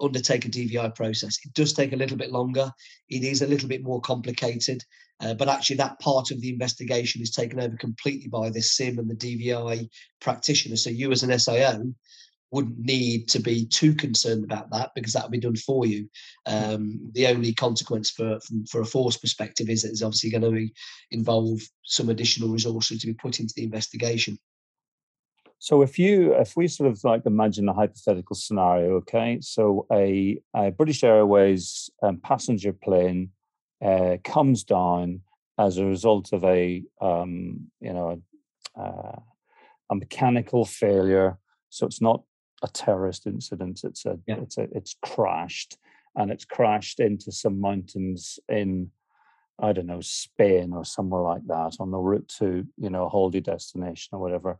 undertake a DVI process. It does take a little bit longer. It is a little bit more complicated, uh, but actually that part of the investigation is taken over completely by the SIM and the DVI practitioner. So you as an SIO wouldn't need to be too concerned about that because that would be done for you. Um, the only consequence for from, for a force perspective is that it's obviously going to be, involve some additional resources to be put into the investigation. So if you if we sort of like imagine a hypothetical scenario, okay, so a, a British Airways um, passenger plane uh, comes down as a result of a um, you know uh, a mechanical failure. So it's not a terrorist incident. It's a Yeah. it's a it's crashed and it's crashed into some mountains in I don't know Spain or somewhere like that on the route to you know a holiday destination or whatever.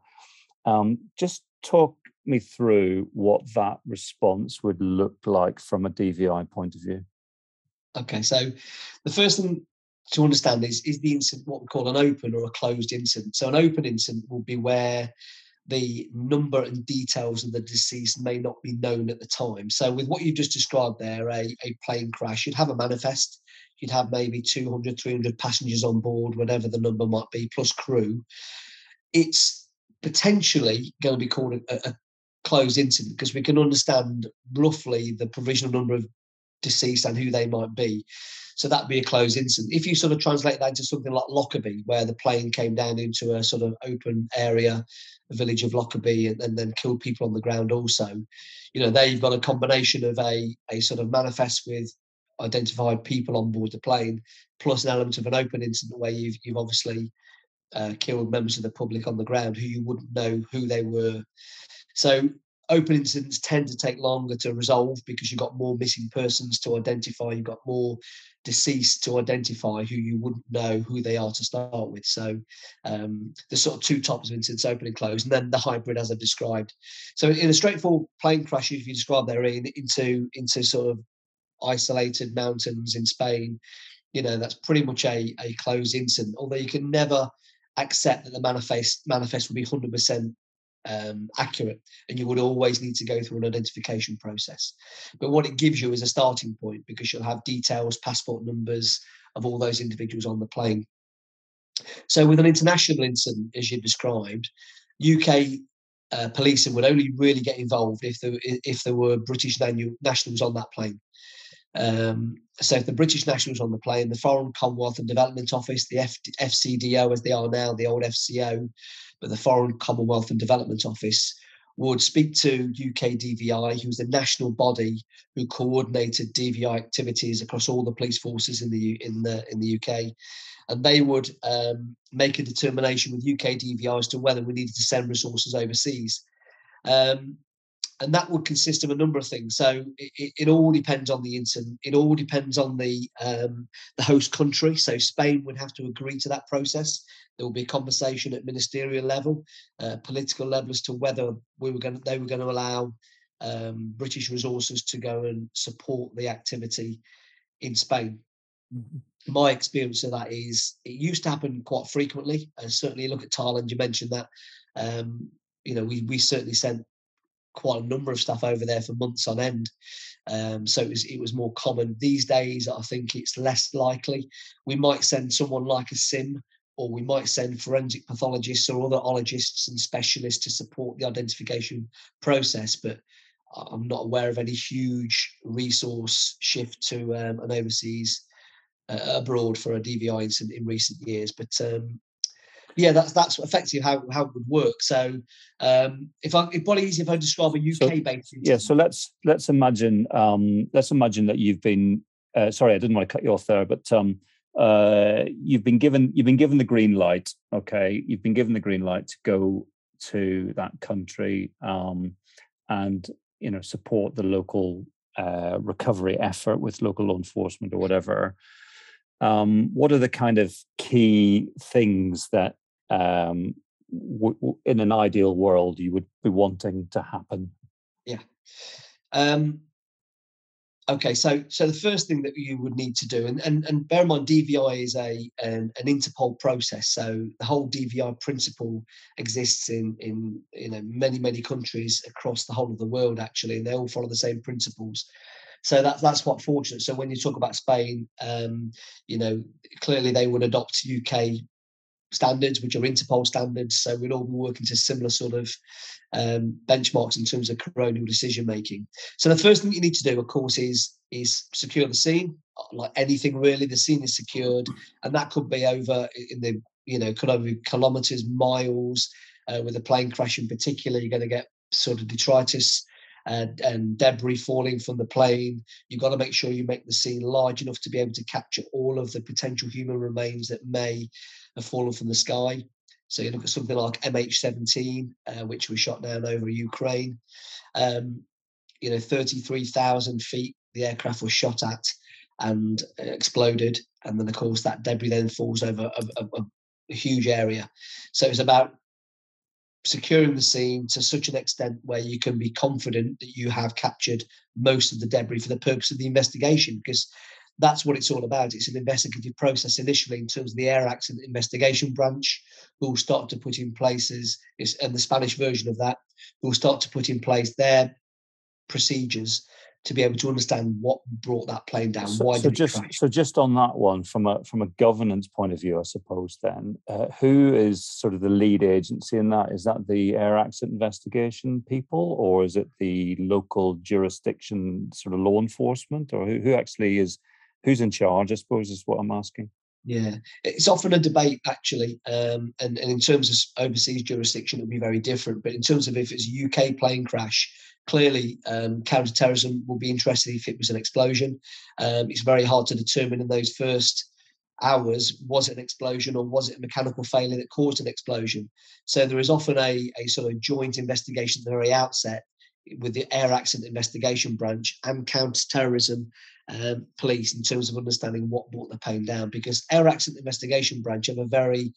Um, just talk me through what that response would look like from a DVI point of view. Okay, so the first thing to understand is is the incident what we call an open or a closed incident. So an open incident will be where the number and details of the deceased may not be known at the time. So with what you've just described there, a, a plane crash, you'd have a manifest, you'd have maybe 200, 300 passengers on board, whatever the number might be, plus crew. It's potentially going to be called a, a closed incident because we can understand roughly the provisional number of deceased and who they might be. So that'd be a closed incident. If you sort of translate that into something like Lockerbie, where the plane came down into a sort of open area, the village of Lockerbie, and, and then killed people on the ground also, you know, there you've got a combination of a, a sort of manifest with identified people on board the plane, plus an element of an open incident where you've you've obviously uh, killed members of the public on the ground who you wouldn't know who they were. So open incidents tend to take longer to resolve because you've got more missing persons to identify, you've got more deceased to identify who you wouldn't know who they are to start with. So um, there's sort of two types of incidents, open and closed, and then the hybrid as I've described. So in a straightforward plane crash, if you describe there in into into sort of isolated mountains in Spain, you know, that's pretty much a, a closed incident, although you can never accept that the manifest manifest will be 100% um, accurate and you would always need to go through an identification process. But what it gives you is a starting point because you'll have details passport numbers of all those individuals on the plane. So with an international incident as you described uk uh, policing would only really get involved if there if there were british nationals on that plane. Um, so if the British nationals on the plane, the Foreign Commonwealth and Development Office, the F- FCDO as they are now, the old FCO, but the Foreign Commonwealth and Development Office would speak to UK DVI, who's the national body who coordinated DVI activities across all the police forces in the in the in the UK, and they would um, make a determination with UK DVI as to whether we needed to send resources overseas. Um, and that would consist of a number of things. So it, it all depends on the incident. It all depends on the um, the host country. So Spain would have to agree to that process. There will be a conversation at ministerial level, uh, political level, as to whether we were going. They were going to allow um, British resources to go and support the activity in Spain. Mm-hmm. My experience of that is it used to happen quite frequently. And certainly, look at Thailand. You mentioned that. Um, you know, we we certainly sent quite a number of stuff over there for months on end. Um, so it was it was more common. These days, I think it's less likely. We might send someone like a sim, or we might send forensic pathologists or other ologists and specialists to support the identification process. But I'm not aware of any huge resource shift to um, an overseas uh, abroad for a DVI incident in recent years. But um, yeah, that's that's effectively how, how it would work. So um, if I it's probably easy if I describe a UK so, based. Yeah, so let's let's imagine um, let's imagine that you've been uh, sorry, I didn't want to cut you off there, but um, uh, you've been given you've been given the green light. Okay, you've been given the green light to go to that country um, and you know support the local uh, recovery effort with local law enforcement or whatever. Um, what are the kind of key things that um, w- w- in an ideal world you would be wanting to happen? Yeah. Um, okay, so so the first thing that you would need to do, and and, and bear in mind, DVI is a an, an Interpol process. So the whole DVI principle exists in in you know many many countries across the whole of the world actually, and they all follow the same principles. So that's that's quite fortunate. So when you talk about Spain, um, you know clearly they would adopt UK standards, which are Interpol standards. So we'd all be working to similar sort of um, benchmarks in terms of coronial decision making. So the first thing you need to do, of course, is is secure the scene. Like anything really, the scene is secured, and that could be over in the you know could over kilometers, miles. Uh, with a plane crash in particular, you're going to get sort of detritus and, and debris falling from the plane. You've got to make sure you make the scene large enough to be able to capture all of the potential human remains that may have fallen from the sky. So you look at something like MH17, uh, which was shot down over Ukraine. Um, you know, 33,000 feet the aircraft was shot at and exploded. And then, of course, that debris then falls over a, a, a huge area. So it's about securing the scene to such an extent where you can be confident that you have captured most of the debris for the purpose of the investigation because that's what it's all about. It's an investigative process initially in terms of the air accident investigation branch, who will start to put in places, and the Spanish version of that, who will start to put in place their procedures to be able to understand what brought that plane down. So, Why so just so just on that one, from a from a governance point of view, I suppose. Then, uh, who is sort of the lead agency in that? Is that the air accident investigation people, or is it the local jurisdiction sort of law enforcement, or who, who actually is who's in charge? I suppose is what I'm asking. Yeah, it's often a debate actually, um, and, and in terms of overseas jurisdiction, it would be very different. But in terms of if it's a UK plane crash, clearly um, counterterrorism will be interested if it was an explosion. Um, it's very hard to determine in those first hours was it an explosion or was it a mechanical failure that caused an explosion. So there is often a, a sort of joint investigation at the very outset with the air accident investigation branch and counterterrorism um, police in terms of understanding what brought the plane down because air accident investigation branch have a very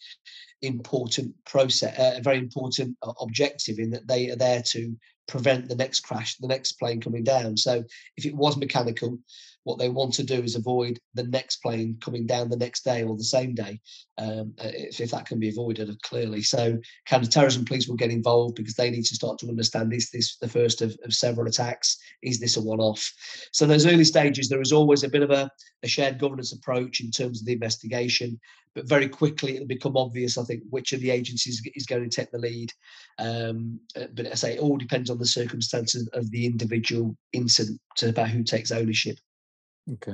important process uh, a very important uh, objective in that they are there to prevent the next crash the next plane coming down. So if it was mechanical what they want to do is avoid the next plane coming down the next day or the same day, um, uh, if, if, that can be avoided clearly. So counter-terrorism police will get involved because they need to start to understand is this the first of, of several attacks? Is this a one-off? So those early stages, there is always a bit of a, a shared governance approach in terms of the investigation, but very quickly it'll become obvious, I think, which of the agencies is going to take the lead. Um, uh, but I say it all depends on the circumstances of the individual incident about who takes ownership. Okay.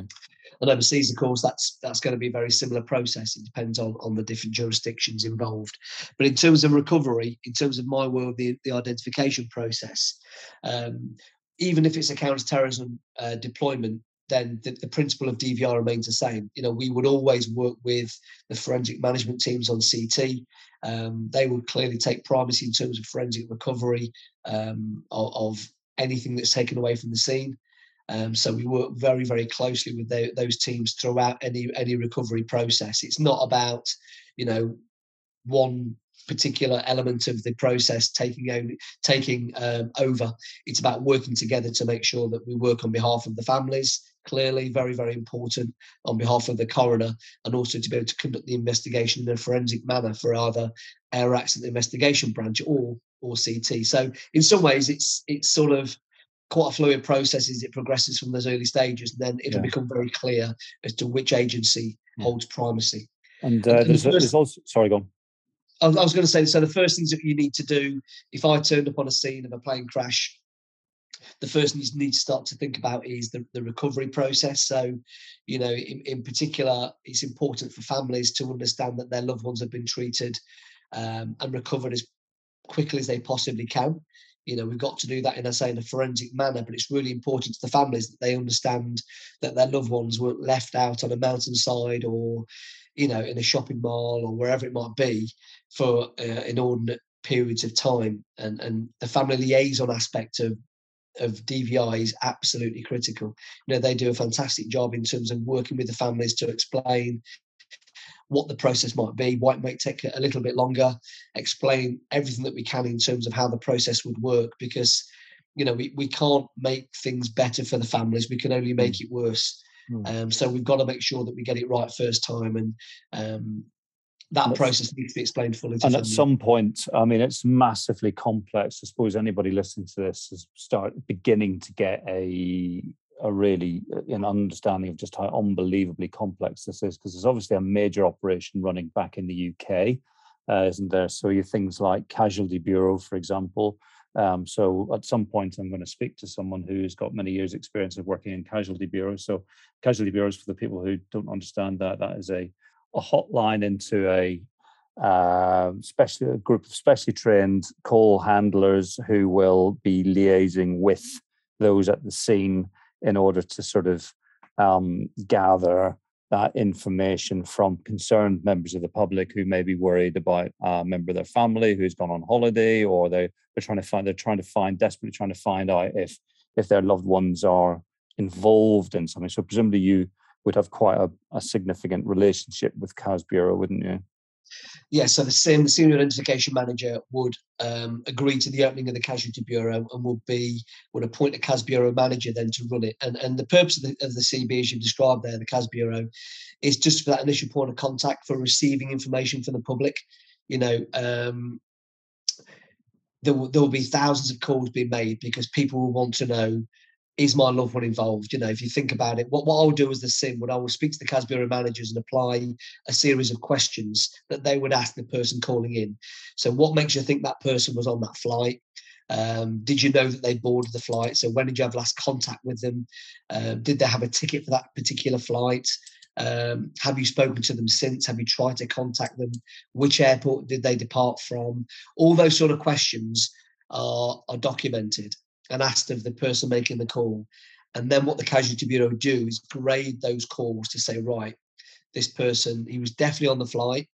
And overseas, of course, that's that's going to be a very similar process. It depends on, on the different jurisdictions involved. But in terms of recovery, in terms of my world, the, the identification process, um, even if it's a counterterrorism uh, deployment, then the, the, principle of DVR remains the same. You know, we would always work with the forensic management teams on CT. Um, they would clearly take primacy in terms of forensic recovery um, of, of, anything that's taken away from the scene. Um, so we work very, very closely with the, those teams throughout any any recovery process. It's not about, you know, one particular element of the process taking over, taking um, over. It's about working together to make sure that we work on behalf of the families. Clearly, very, very important on behalf of the coroner, and also to be able to conduct the investigation in a forensic manner for either air accident investigation branch or or CT. So, in some ways, it's it's sort of quite a fluid process as it progresses from those early stages, and then it'll yeah. become very clear as to which agency yeah. holds primacy. And, uh, and there's, the first, there's also sorry, go on. I was going to say, so the first things that you need to do, if I turned up on a scene of a plane crash, the first thing you need to start to think about is the, the recovery process. So, you know, in, in particular, it's important for families to understand that their loved ones have been treated um, and recovered as quickly as they possibly can. You know, we've got to do that in, I say, in a forensic manner, but it's really important to the families that they understand that their loved ones weren't left out on a mountainside or you know, in a shopping mall or wherever it might be for uh, inordinate periods of time. And and the family liaison aspect of of DVI is absolutely critical. You know, they do a fantastic job in terms of working with the families to explain what the process might be, why it might take a little bit longer, explain everything that we can in terms of how the process would work because you know we, we can't make things better for the families we can only make mm. it worse Mm. Um, so we've got to make sure that we get it right first time, and um, that and process needs to be explained fully. and at some point, I mean, it's massively complex. I suppose anybody listening to this is start beginning to get a a really uh, an understanding of just how unbelievably complex this is, because there's obviously a major operation running back in the UK, uh, isn't there? So you things like Casualty Bureau, for example, um, so at some point, I'm going to speak to someone who's got many years' experience of working in casualty bureaus. So casualty bureaus, for the people who don't understand that, that is a, a hotline into a uh, a group of specially trained call handlers who will be liaising with those at the scene in order to sort of um, gather that information from concerned members of the public who may be worried about a member of their family who's gone on holiday or they, they're trying to find they're trying to find desperately trying to find out if if their loved ones are involved in something. So presumably you would have quite a, a significant relationship with cas bureau wouldn't you yeah, so the same the senior identification manager would um, agree to the opening of the casualty bureau and would be would appoint a CAS bureau manager then to run it. And and the purpose of the, of the CB, as you've described there, the CAS bureau, is just for that initial point of contact for receiving information from the public. You know, um, there will, there will be thousands of calls being made because people will want to know is my loved one involved? You know, if you think about it, what, what I'll do as the SIM, what I will speak to the CAS Bureau managers and apply a series of questions that they would ask the person calling in. So, what makes you think that person was on that flight? Um, did you know that they boarded the flight? So, when did you have last contact with them? Um, did they have a ticket for that particular flight? Um, have you spoken to them since? Have you tried to contact them? Which airport did they depart from? All those sort of questions are, are documented and asked of the person making the call. And then what the casualty bureau do is grade those calls to say, right, this person, he was definitely on the flight.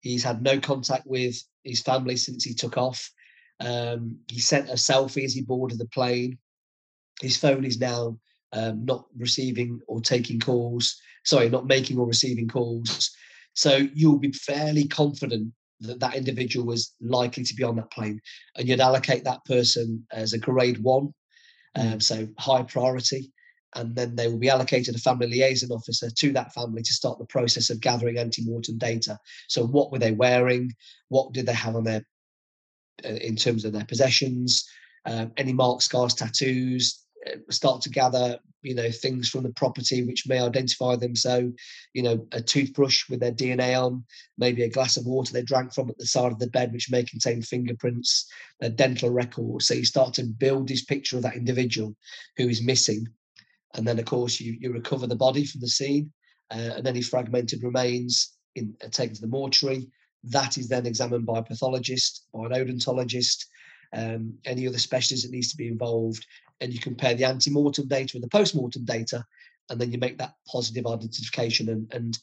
He's had no contact with his family since he took off. Um, he sent a selfie as he boarded the plane. His phone is now um, not receiving or taking calls. Sorry, not making or receiving calls. So you'll be fairly confident that that individual was likely to be on that plane, and you'd allocate that person as a grade one, um, mm. so high priority, and then they will be allocated a family liaison officer to that family to start the process of gathering ante-mortem data. So, what were they wearing? What did they have on their uh, in terms of their possessions? Um, any marks, scars, tattoos, uh, start to gather you know things from the property which may identify them. So you know a toothbrush with their dna on maybe a glass of water they drank from at the side of the bed which may contain fingerprints a dental record. So you start to build this picture of that individual who is missing. And then of course you, you recover the body from the scene uh, and any fragmented remains in, uh, taken to the mortuary. That is then examined by a pathologist by an odontologist um, any other specialist that needs to be involved and you compare the ante-mortem data with the post-mortem data, and then you make that positive identification, and and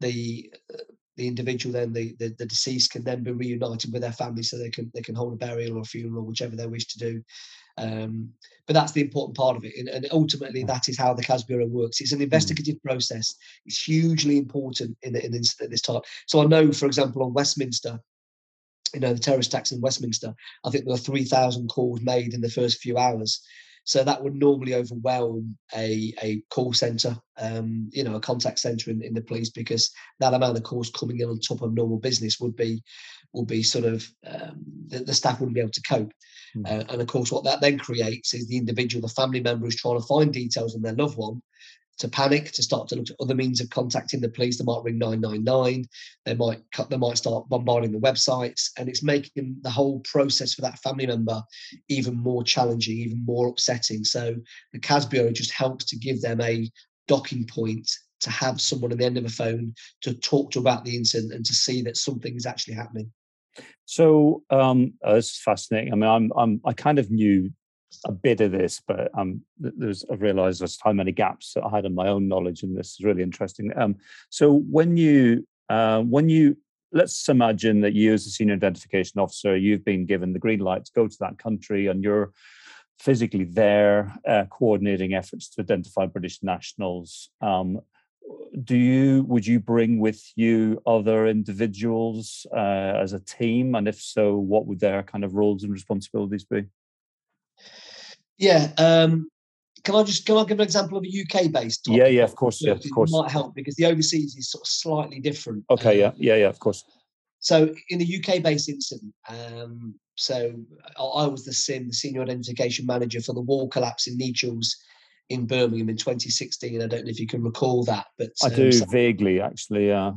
the uh, the individual then the, the, the deceased can then be reunited with their family so they can they can hold a burial or a funeral whichever they wish to do Um, but that's the important part of it, and, and ultimately that is how the CAS Bureau works. It's an investigative process. It's hugely important in, the, in this, at this time. So I know, for example, on Westminster, you know, the terrorist attacks in Westminster, I think there were 3,000 calls made in the first few hours. So that would normally overwhelm a, a call centre, um, you know, a contact centre in, in the police because that amount of calls coming in on top of normal business would be would be sort of um, the, the staff wouldn't be able to cope. Mm. Uh, and of course, what that then creates is the individual, the family member who's trying to find details on their loved one to panic, to start to look at other means of contacting the police. They might ring 999. They might cut. They might start bombarding the websites, and it's making the whole process for that family member even more challenging, even more upsetting. So the CAS Bureau just helps to give them a docking point to have someone at the end of a phone to talk to about the incident and to see that something is actually happening. So um, uh, this is fascinating. I mean, I'm, I'm I kind of knew a bit of this, but um, th- there's I realised there's how many gaps that I had in my own knowledge, and this is really interesting. Um, so when you uh, when you let's imagine that you as a senior identification officer, you've been given the green light to go to that country, and you're physically there uh, coordinating efforts to identify British nationals. Um, do you would you bring with you other individuals uh, as a team and if so what would their kind of roles and responsibilities be Yeah. Um, can I just can I give an example of a UK based? yeah yeah of course yeah of course might help because the overseas is sort of slightly different. okay yeah Um, yeah yeah of course So in the UK based incident, um, so I, I was the SIM, the senior identification manager for the wall collapse in Nechells in Birmingham in 2016. I don't know if you can recall that, but i um, do so- vaguely actually yeah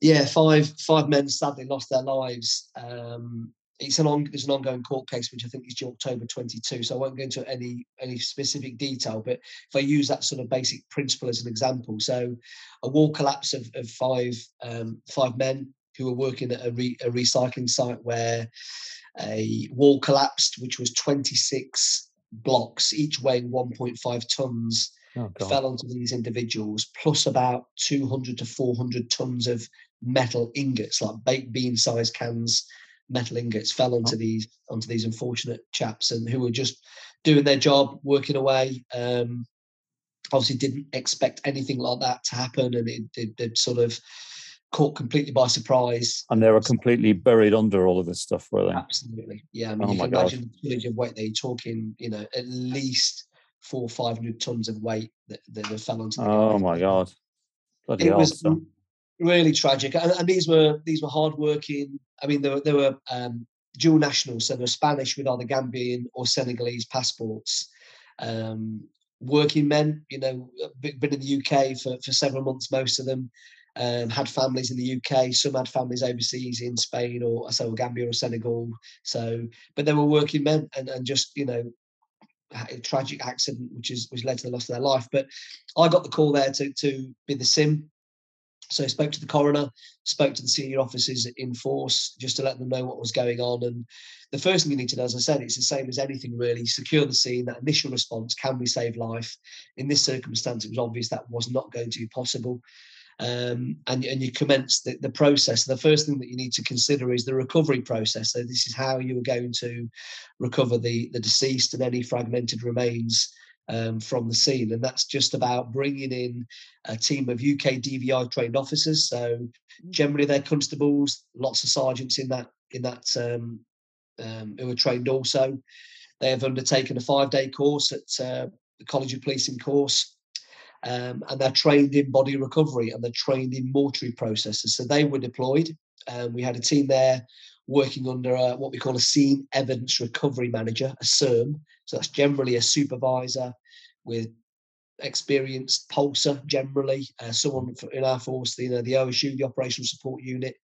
yeah, five five men sadly lost their lives. Um, it's an on, there's an ongoing court case which I think is due October 22. So I won't go into any any specific detail, but if I use that sort of basic principle as an example, so a wall collapse of, of five um, five men who were working at a, re, a recycling site where a wall collapsed, which was 26 blocks, each weighing 1.5 tons oh fell onto these individuals, plus about 200 to 400 tons of metal ingots, like baked bean sized cans, metal ingots, fell onto Oh. these onto these unfortunate chaps, and who were just doing their job, working away. Um, obviously, didn't expect anything like that to happen, and it, it, it sort of caught completely by surprise. and they were completely buried under all of this stuff were they Absolutely, yeah. I mean, Oh you can God. imagine the tonnage of weight they're talking. You know, at least four, five hundred tons of weight that, that, fell onto. the oh my god Bloody it hell, was so- really tragic. And, and these were these were hardworking i mean there were there were um, dual nationals so they were spanish with either gambian or senegalese passports um, working men you know uh, been in the uk for, for several months most of them um, had families in the uk some had families overseas in spain or so gambia or senegal. So but they were working men and, and just you know a tragic accident which is which led to the loss of their life. But i got the call there to to be the sim so I spoke to the coroner, spoke to the senior officers in force just to let them know what was going on. And the first thing you need to know, as I said, it's the same as anything really. Secure the scene, that initial response, can we save life? In this circumstance, it was obvious that was not going to be possible. Um, and, and you commence the, the process. The first thing that you need to consider is the recovery process. So this is how you are going to recover the, the deceased and any fragmented remains um, from the scene. And that's just about bringing in a team of UK DVI trained officers. So generally they're constables, lots of sergeants in that in that um, um, who are trained also. They have undertaken a five day course at uh, the College of Policing course. Um, and they're trained in body recovery and they're trained in mortuary processes. So they were deployed. Um, we had a team there working under a, what we call a scene evidence recovery manager, a CERM. So that's generally a supervisor with experienced PolSA generally, uh, someone in our force, you know, the OSU, the operational support unit,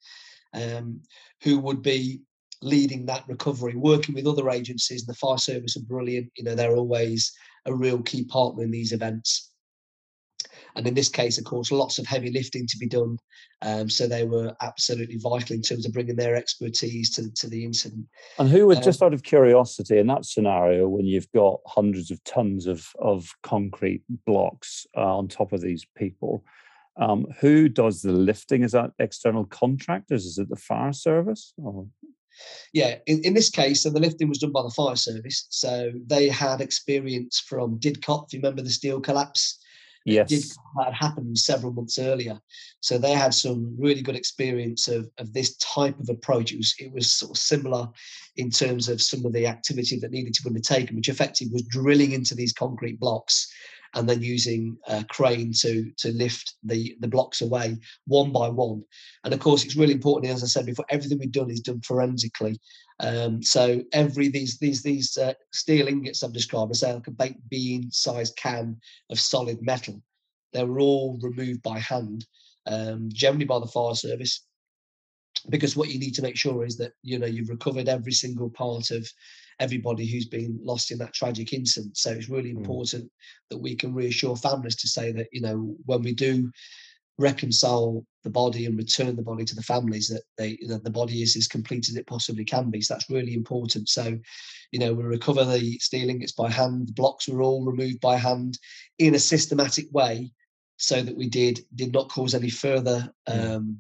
um, who would be leading that recovery, working with other agencies. The fire service are brilliant. You know, they're always a real key partner in these events. And in this case, of course, lots of heavy lifting to be done. Um, so they were absolutely vital in terms of bringing their expertise to, to the incident. And who would Um, just out of curiosity in that scenario, when you've got hundreds of tons of of concrete blocks uh, on top of these people, um, who does the lifting? Is that external contractors? Is it the fire service? Or, Yeah, in, in this case, so the lifting was done by the fire service. So they had experience from Didcot, if you remember the steel collapse. Yes. Did, that happened several months earlier. So they had some really good experience of, of this type of approach. It was it was sort of similar in terms of some of the activity that needed to be undertaken, which effectively was drilling into these concrete blocks and then using a crane to to lift the the blocks away one by one. And of course, it's really important, as I said before, everything we've done is done forensically. Um, so every these these these uh, steel ingots I've described, say like a baked bean sized can of solid metal, they were all removed by hand, um, generally by the fire service because what you need to make sure is that you know you've recovered every single part of everybody who's been lost in that tragic incident. So it's really Mm. important that we can reassure families to say that, you know, when we do reconcile the body and return the body to the families that they you know the body is as complete as it possibly can be so that's really important so you know we recover the steel ingots by hand the blocks were all removed by hand in a systematic way so that we did did not cause any further Mm. um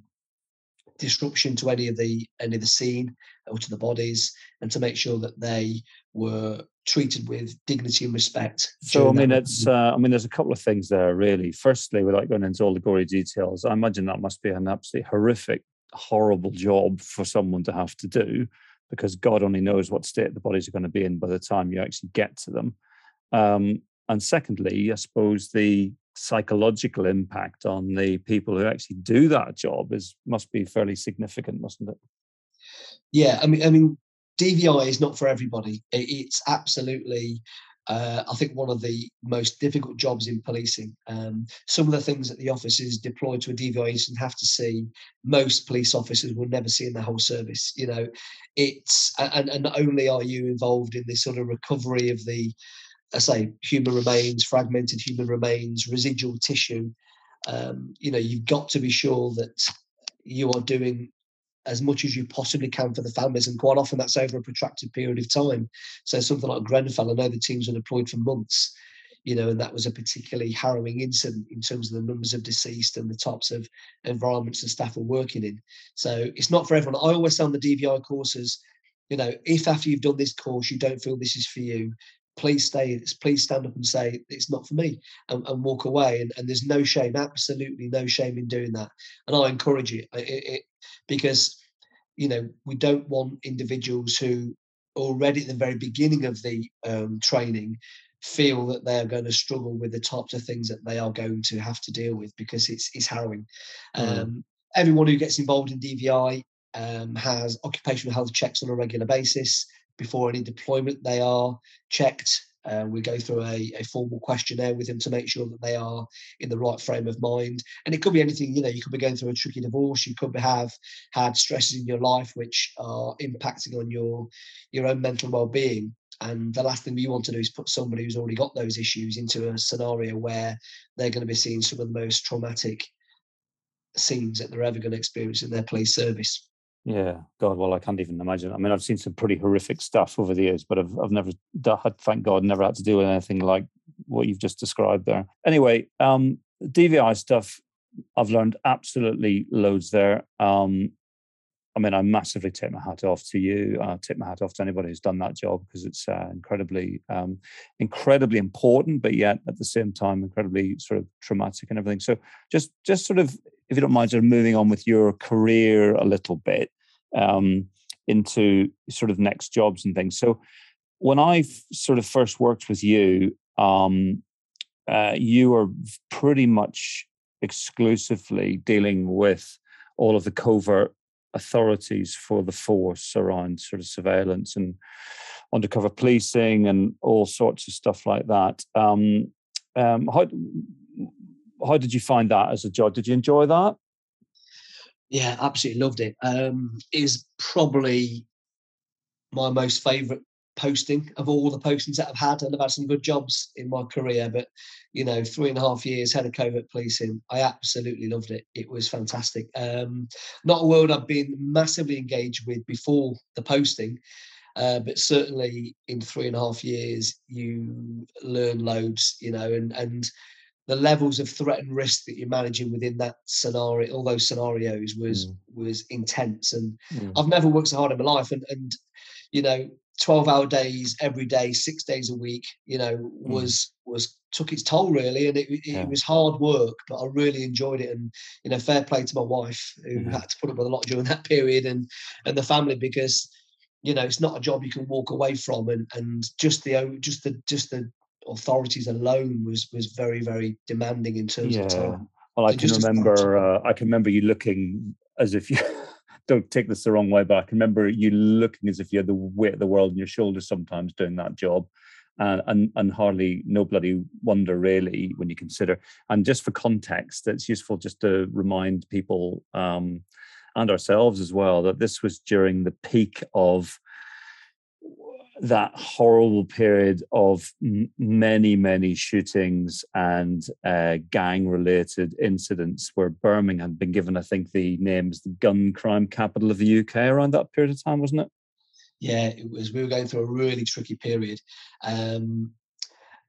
disruption to any of the any of the scene or to the bodies and to make sure that they were treated with dignity and respect So I that mean, it's uh, I mean, there's a couple of things there really. Firstly, without going into all the gory details, I imagine that must be an absolutely horrific, horrible job for someone to have to do, because God only knows what state the bodies are going to be in by the time you actually get to them. Um, and secondly, I suppose the psychological impact on the people who actually do that job is must be fairly significant, mustn't it? Yeah, I mean, I mean, DVI is not for everybody. It, it's absolutely, uh, I think, one of the most difficult jobs in policing. Um, some of the things that the officers deployed to a DVI incident have to see, most police officers will never see in their whole service. You know, it's and and not only are you involved in this sort of recovery of the, I say, human remains, fragmented human remains, residual tissue. Um, you know, you've got to be sure that you are doing as much as you possibly can for the families, and quite often that's over a protracted period of time. So something like Grenfell, I know the teams were deployed for months, you know, and that was a particularly harrowing incident in terms of the numbers of deceased and the types of environments the staff were working in. So it's not for everyone. I always on the DVI courses, you know, if after you've done this course you don't feel this is for you, please stay, please stand up and say it's not for me and, and walk away. And, and there's no shame, absolutely no shame in doing that. And I encourage it, it, it because you know we don't want individuals who already at the very beginning of the um, training feel that they are going to struggle with the types of things that they are going to have to deal with because it's it's harrowing. Mm. Um, everyone who gets involved in DVI um, has occupational health checks on a regular basis before any deployment. They are checked. Uh, we go through a, a formal questionnaire with them to make sure that they are in the right frame of mind. And it could be anything, you know, you could be going through a tricky divorce, you could have had stresses in your life which are impacting on your your own mental well-being. And the last thing you want to do is put somebody who's already got those issues into a scenario where they're going to be seeing some of the most traumatic scenes that they're ever going to experience in their police service. Yeah, God, well, I can't even imagine. I mean, I've seen some pretty horrific stuff over the years, but I've I've never, had, thank God, never had to do with anything like what you've just described there. Anyway, um, DVI stuff, I've learned absolutely loads there. Um, I mean, I massively take my hat off to you. I take my hat off to anybody who's done that job because it's uh, incredibly, um, incredibly important, but yet at the same time incredibly sort of traumatic and everything. So, just, just sort of, if you don't mind, sort of moving on with your career a little bit um, into sort of next jobs and things. So, when I sort of first worked with you, um, uh, you were pretty much exclusively dealing with all of the covert authorities for the force around sort of surveillance and undercover policing and all sorts of stuff like that. Um, um, how how did you find that as a job? Did you enjoy that? Yeah, absolutely loved it. Um, is probably my most favourite posting of all the postings that I've had, and I've had some good jobs in my career. But you know, three and a half years head of covert policing, I absolutely loved it. It was fantastic. Um, not a world I've been massively engaged with before the posting, uh, but certainly in three and a half years, you learn loads. You know, and and the levels of threat and risk that you're managing within that scenario, all those scenarios was Mm. was intense. And Mm. I've never worked so hard in my life. And and you know, 12 hour days every day, six days a week, you know, was was took its toll really. And it, it, Yeah. was hard work, but I really enjoyed it. And you know, fair play to my wife who Mhm. had to put up with a lot during [LAUGHS] that period and and the family because you know it's not a job you can walk away from and and just the just the just the authorities alone was was very very demanding in terms Yeah. of time Well, I So can just as far as- remember. Uh, I can remember you looking as if you. [LAUGHS] Don't take this the wrong way, but I can remember you looking as if you had the weight of the world on your shoulders sometimes doing that job, and and and hardly no bloody wonder really when you consider. And just for context, it's useful just to remind people um, and ourselves as well that this was during the peak of that horrible period of m- many, many shootings and uh, gang related incidents where Birmingham had been given, I think, the name as the gun crime capital of the UK around that period of time, wasn't it? yeah it was we were going through a really tricky period um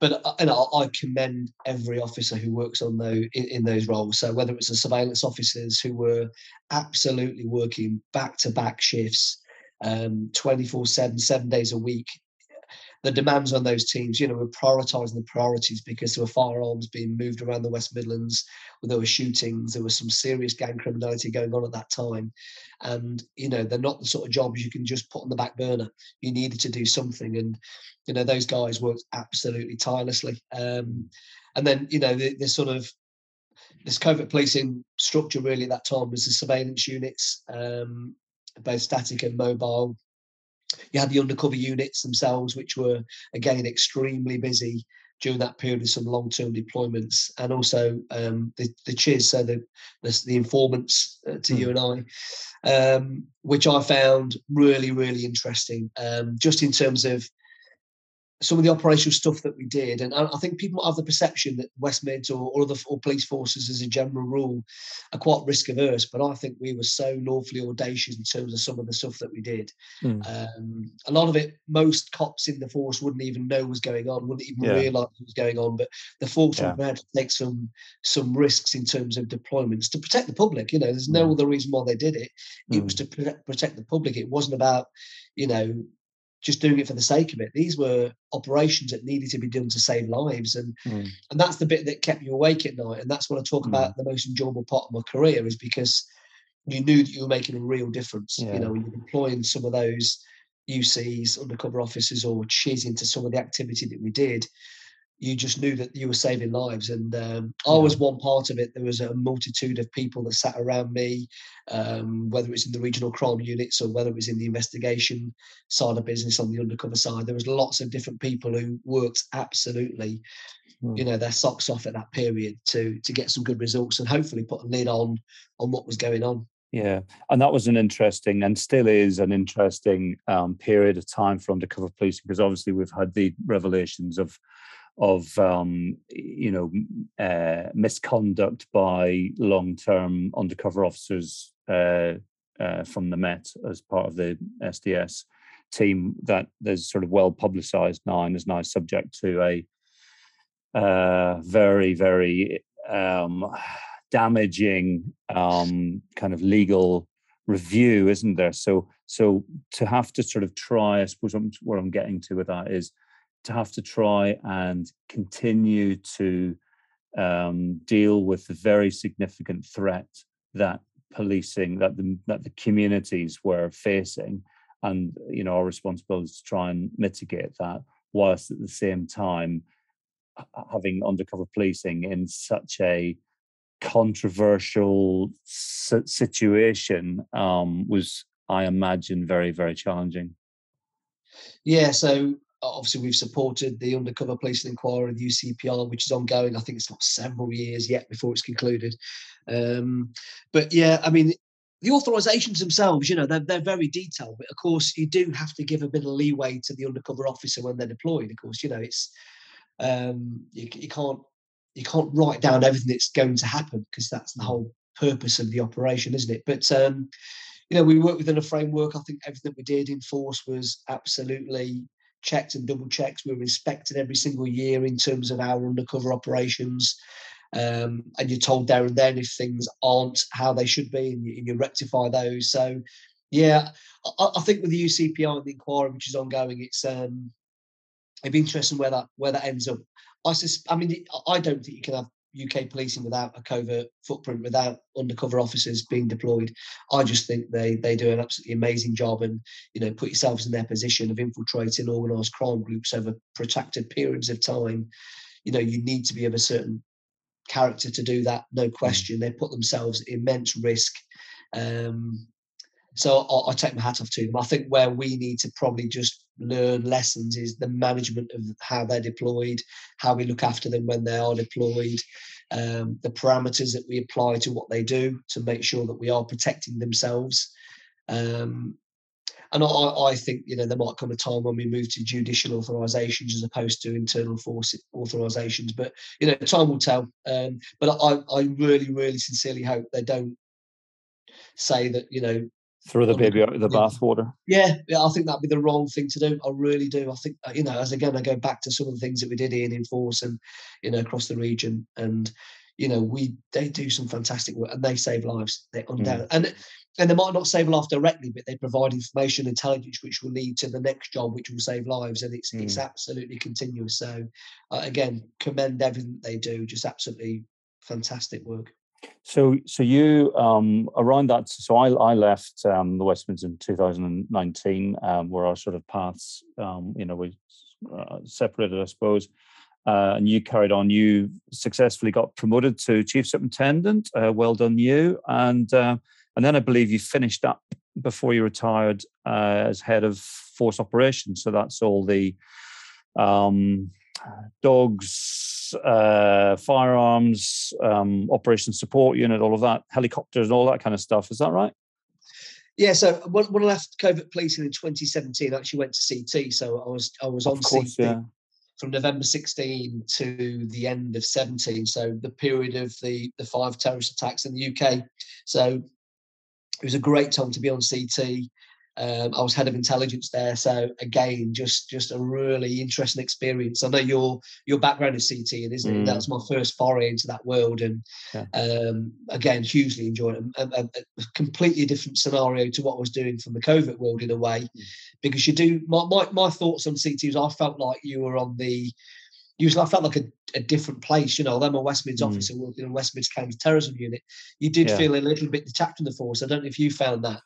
but you know, I commend every officer who works on those in, in those roles. So whether it's the surveillance officers who were absolutely working back to back shifts, um, 24 7, seven days a week, the demands on those teams, you know, we're prioritising the priorities because there were firearms being moved around the West Midlands, there were shootings, there was some serious gang criminality going on at that time. And, you know, they're not the sort of jobs you can just put on the back burner. You needed to do something. And, you know, those guys worked absolutely tirelessly. Um, and then, you know, this sort of this covert policing structure really at that time was the surveillance units, um, both static and mobile. You had the undercover units themselves, which were again extremely busy during that period of some long-term deployments, and also um, the the CHIS, so the the, the informants uh, to you and I, um, which I found really really interesting, um, just in terms of some of the operational stuff that we did, and I, I think people have the perception that West Mids or, or other or police forces, as a general rule, are quite risk averse. But I think we were so lawfully audacious in terms of some of the stuff that we did. Mm. Um, a lot of it, most cops in the force wouldn't even know was going on, wouldn't even Yeah. realise what was going on. But the force Yeah. were prepared to take some some risks in terms of deployments to protect the public. You know, there's no Mm. other reason why they did it. It was to protect, protect the public. It wasn't about, you know, just doing it for the sake of it. These were operations that needed to be done to save lives, and Mm. and that's the bit that kept you awake at night. And that's what I talk Mm. about the most enjoyable part of my career is because you knew that you were making a real difference. Yeah. You know, you're deploying some of those UCs, undercover officers, or CHIS into some of the activity that we did, you just knew that you were saving lives. And um, I was one part of it. There was a multitude of people that sat around me, um, whether it's in the regional crime units or whether it was in the investigation side of business on the undercover side. There was lots of different people who worked absolutely, Mm. you know, their socks off at that period to to get some good results and hopefully put a lid on on what was going on. Yeah, and that was an interesting and still is an interesting um, period of time for undercover policing because obviously we've had the revelations of of um, you know uh, misconduct by long term undercover officers uh, uh, from the Met as part of the SDS team that there's sort of well publicised now and is now subject to a uh, very very um, damaging um, kind of legal review, isn't there? So, so to have to sort of try, I suppose what I'm, what I'm getting to with that is to have to try and continue to um, deal with the very significant threat that policing that the that the communities were facing, and you know our responsibility is to try and mitigate that, whilst at the same time having undercover policing in such a controversial situation um, was, I imagine, very, very challenging. Yeah, so obviously we've supported the undercover policing inquiry, the UCPI, which is ongoing. I think it's got several years yet before it's concluded. Um, but yeah, I mean, the authorisations themselves, you know, they're, they're very detailed. But of course, you do have to give a bit of leeway to the undercover officer when they're deployed. Of course, you know, it's um, you, you can't you can't write down everything that's going to happen because that's the whole purpose of the operation, isn't it? But um, you know, we work within a framework. I think everything we did in force was absolutely checked and double checked. We're inspected every single year in terms of our undercover operations. Um, and you're told there and then if things aren't how they should be, and you, and you rectify those. So, yeah, I, I, think with the UCPI and the inquiry which is ongoing, it's um, it'd be interesting where that where that ends up. I sus- I mean, I don't think you can have UK policing without a covert footprint, without undercover officers being deployed. I just think they they do an absolutely amazing job, and you know, put yourselves in their position of infiltrating organised crime groups over protracted periods of time. You know, you need to be of a certain character to do that, no mm. question. They put themselves at immense risk. Um, so I, I, take my hat off to them. I think where we need to probably just learn lessons is the management of how they're deployed, how we look after them when they are deployed, um, the parameters that we apply to what they do to make sure that we are protecting themselves. Um, and I, I, think you know there might come a time when we move to judicial authorizations as opposed to internal force authorizations. But you know, time will tell. Um, but I, I really, really sincerely hope they don't say that you know throw the baby out of the bathwater. Yeah, yeah, I think that'd be the wrong thing to do. I really do. I think uh, you know, as again, I go back to some of the things that we did in Enforce and you know across the region, and you know, we they do some fantastic work and they save lives. They undoubtedly mm. and and they might not save life directly, but they provide information, intelligence, which will lead to the next job, which will save lives, and it's mm. it's absolutely continuous. So, uh, again, commend everything they do. Just absolutely fantastic work. So, so you um, around that. So, I, I left um, the West Midlands in 2019, um, where our sort of paths, um, you know, we uh, separated, I suppose. Uh, and you carried on. You successfully got promoted to chief superintendent. Uh, well done, you. And uh, and then I believe you finished up before you retired uh, as head of force operations. So that's all the um, dogs, uh, firearms, um, operation support unit, all of that, helicopters, and all that kind of stuff. Is that right? Yeah. So when, when I left covert policing in 2017, I actually went to CT. So I was I was on course, CT yeah. from November 16 to the end of 17. So the period of the the five terrorist attacks in the UK. So it was a great time to be on CT. Um, I was head of intelligence there, so again, just just a really interesting experience. I know your your background is CT, and isn't mm. it? That was my first foray into that world, and yeah. um, again, hugely enjoyed it. A, a, a, completely different scenario to what I was doing from the covert world in a way, mm. because you do. My, my my thoughts on CT was I felt like you were on the usually I felt like a, a different place. You know, I'm a West mm. officer working in West Mids Counter Terrorism Unit. You did yeah. feel a little bit detached from the force. I don't know if you found that.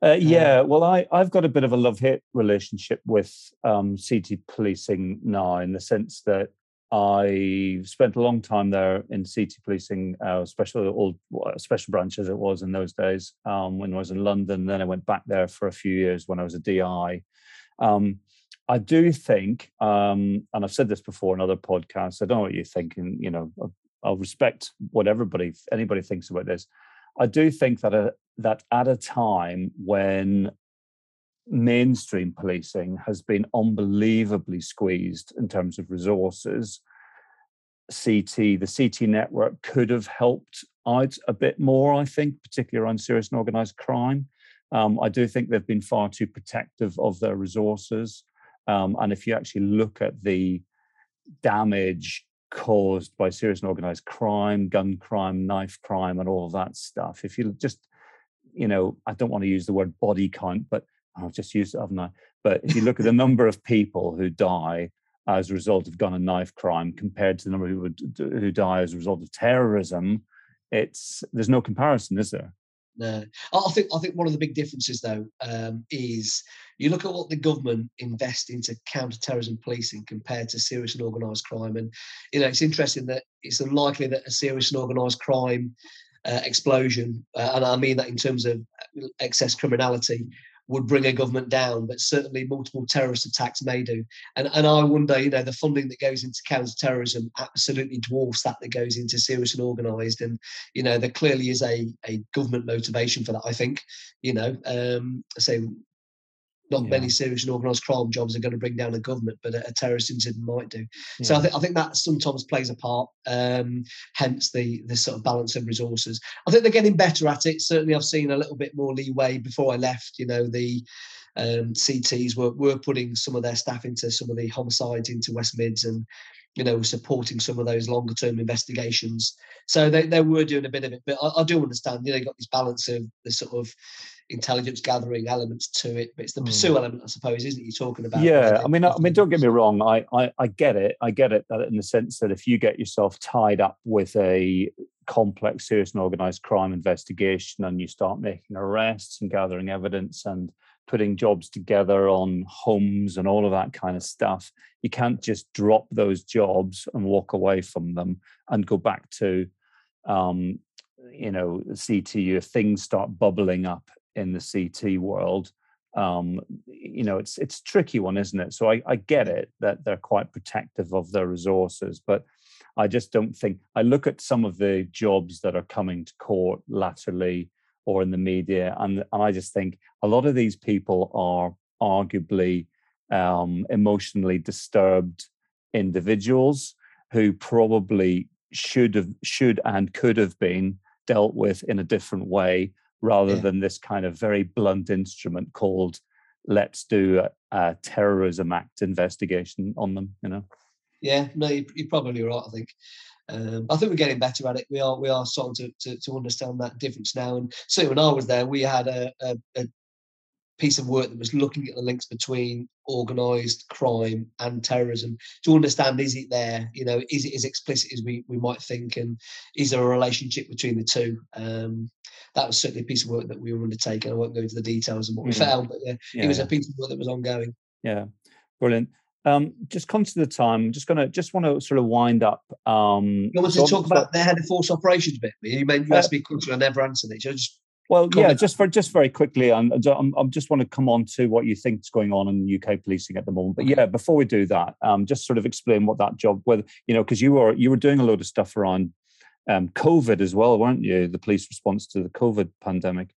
Uh, yeah, well, I, I've got a bit of a love hate relationship with um, CT policing now, in the sense that I spent a long time there in CT policing, uh, special old special branch as it was in those days um, when I was in London. Then I went back there for a few years when I was a DI. Um, I do think, um, and I've said this before in other podcasts. I don't know what you're thinking. you know, I'll respect what everybody anybody thinks about this. I do think that a, that at a time when mainstream policing has been unbelievably squeezed in terms of resources, CT, the CT network could have helped out a bit more, I think, particularly around serious and organized crime. Um, I do think they've been far too protective of their resources. Um, and if you actually look at the damage caused by serious and organized crime, gun crime, knife crime, and all of that stuff. If you just, you know, I don't want to use the word body count, but I've just used it, haven't I? But if you look at the number of people who die as a result of gun and knife crime compared to the number who, who die as a result of terrorism, it's there's no comparison, is there? No, I think I think one of the big differences though um, is you look at what the government invest into counter-terrorism policing compared to serious and organised crime, and you know it's interesting that it's unlikely that a serious and organised crime uh, explosion, uh, and I mean that in terms of excess criminality, would bring a government down, but certainly multiple terrorist attacks may do. And and I wonder, you know, the funding that goes into counter-terrorism absolutely dwarfs that that goes into serious and organised. And you know, there clearly is a a government motivation for that. I think, you know, um, so not Yeah. many serious and organised crime jobs are going to bring down a government, but a, a terrorist incident might do. So I Yeah. think I think that sometimes plays a part. Um, hence the the sort of balance of resources. I think they're getting better at it. Certainly, I've seen a little bit more leeway. Before I left, you know, the um, CTs were were putting some of their staff into some of the homicides into West Mids and you know supporting some of those longer term investigations. So they, they were doing a bit of it, but I, I do understand. You know, got this balance of the sort of intelligence gathering elements to it, but it's the Mm. pursue element, I suppose, isn't it? You're talking about. yeah i mean i mean don't get me wrong I, I i get it i get it that in the sense that if you get yourself tied up with a complex serious and organized crime investigation and you start making arrests and gathering evidence and putting jobs together on homes and all of that kind of stuff you can't just drop those jobs and walk away from them and go back to um you know ctu if things start bubbling up in the ct world um, you know, it's it's a tricky one, isn't it? So I, I get it that they're quite protective of their resources, but I just don't think I look at some of the jobs that are coming to court laterally or in the media, and, and I just think a lot of these people are arguably um, emotionally disturbed individuals who probably should have should and could have been dealt with in a different way rather Yeah. than this kind of very blunt instrument called let's do a, a terrorism act investigation on them you know Yeah, no, you- you're probably right. I think. Um, I think we're getting better at it. We are we are starting to, to, to understand that difference now. And certainly when I was there, we had a, a, a piece of work that was looking at the links between organised crime and terrorism to understand is it there? You know, is it as explicit as we, we might think, and is there a relationship between the two? Um, that was certainly a piece of work that we were undertaking. I won't go into the details of what we Mm. found, but yeah, yeah it was a piece of work that was ongoing. Yeah, brilliant. Um, just conscious of the time, I'm just gonna just want to sort of wind up. Um, You want so to talk about the head of force operations bit? You meant you Uh, asked me question, I never answered it. So just Well, yeah, just for just very quickly, I'm, I'm, I'm just want to come on to what you think is going on in UK policing at the moment. But yeah, before we do that, um, just sort of explain what that job, whether you know, because you were you were doing a load of stuff around um, COVID as well, weren't you? The police response to the COVID pandemic.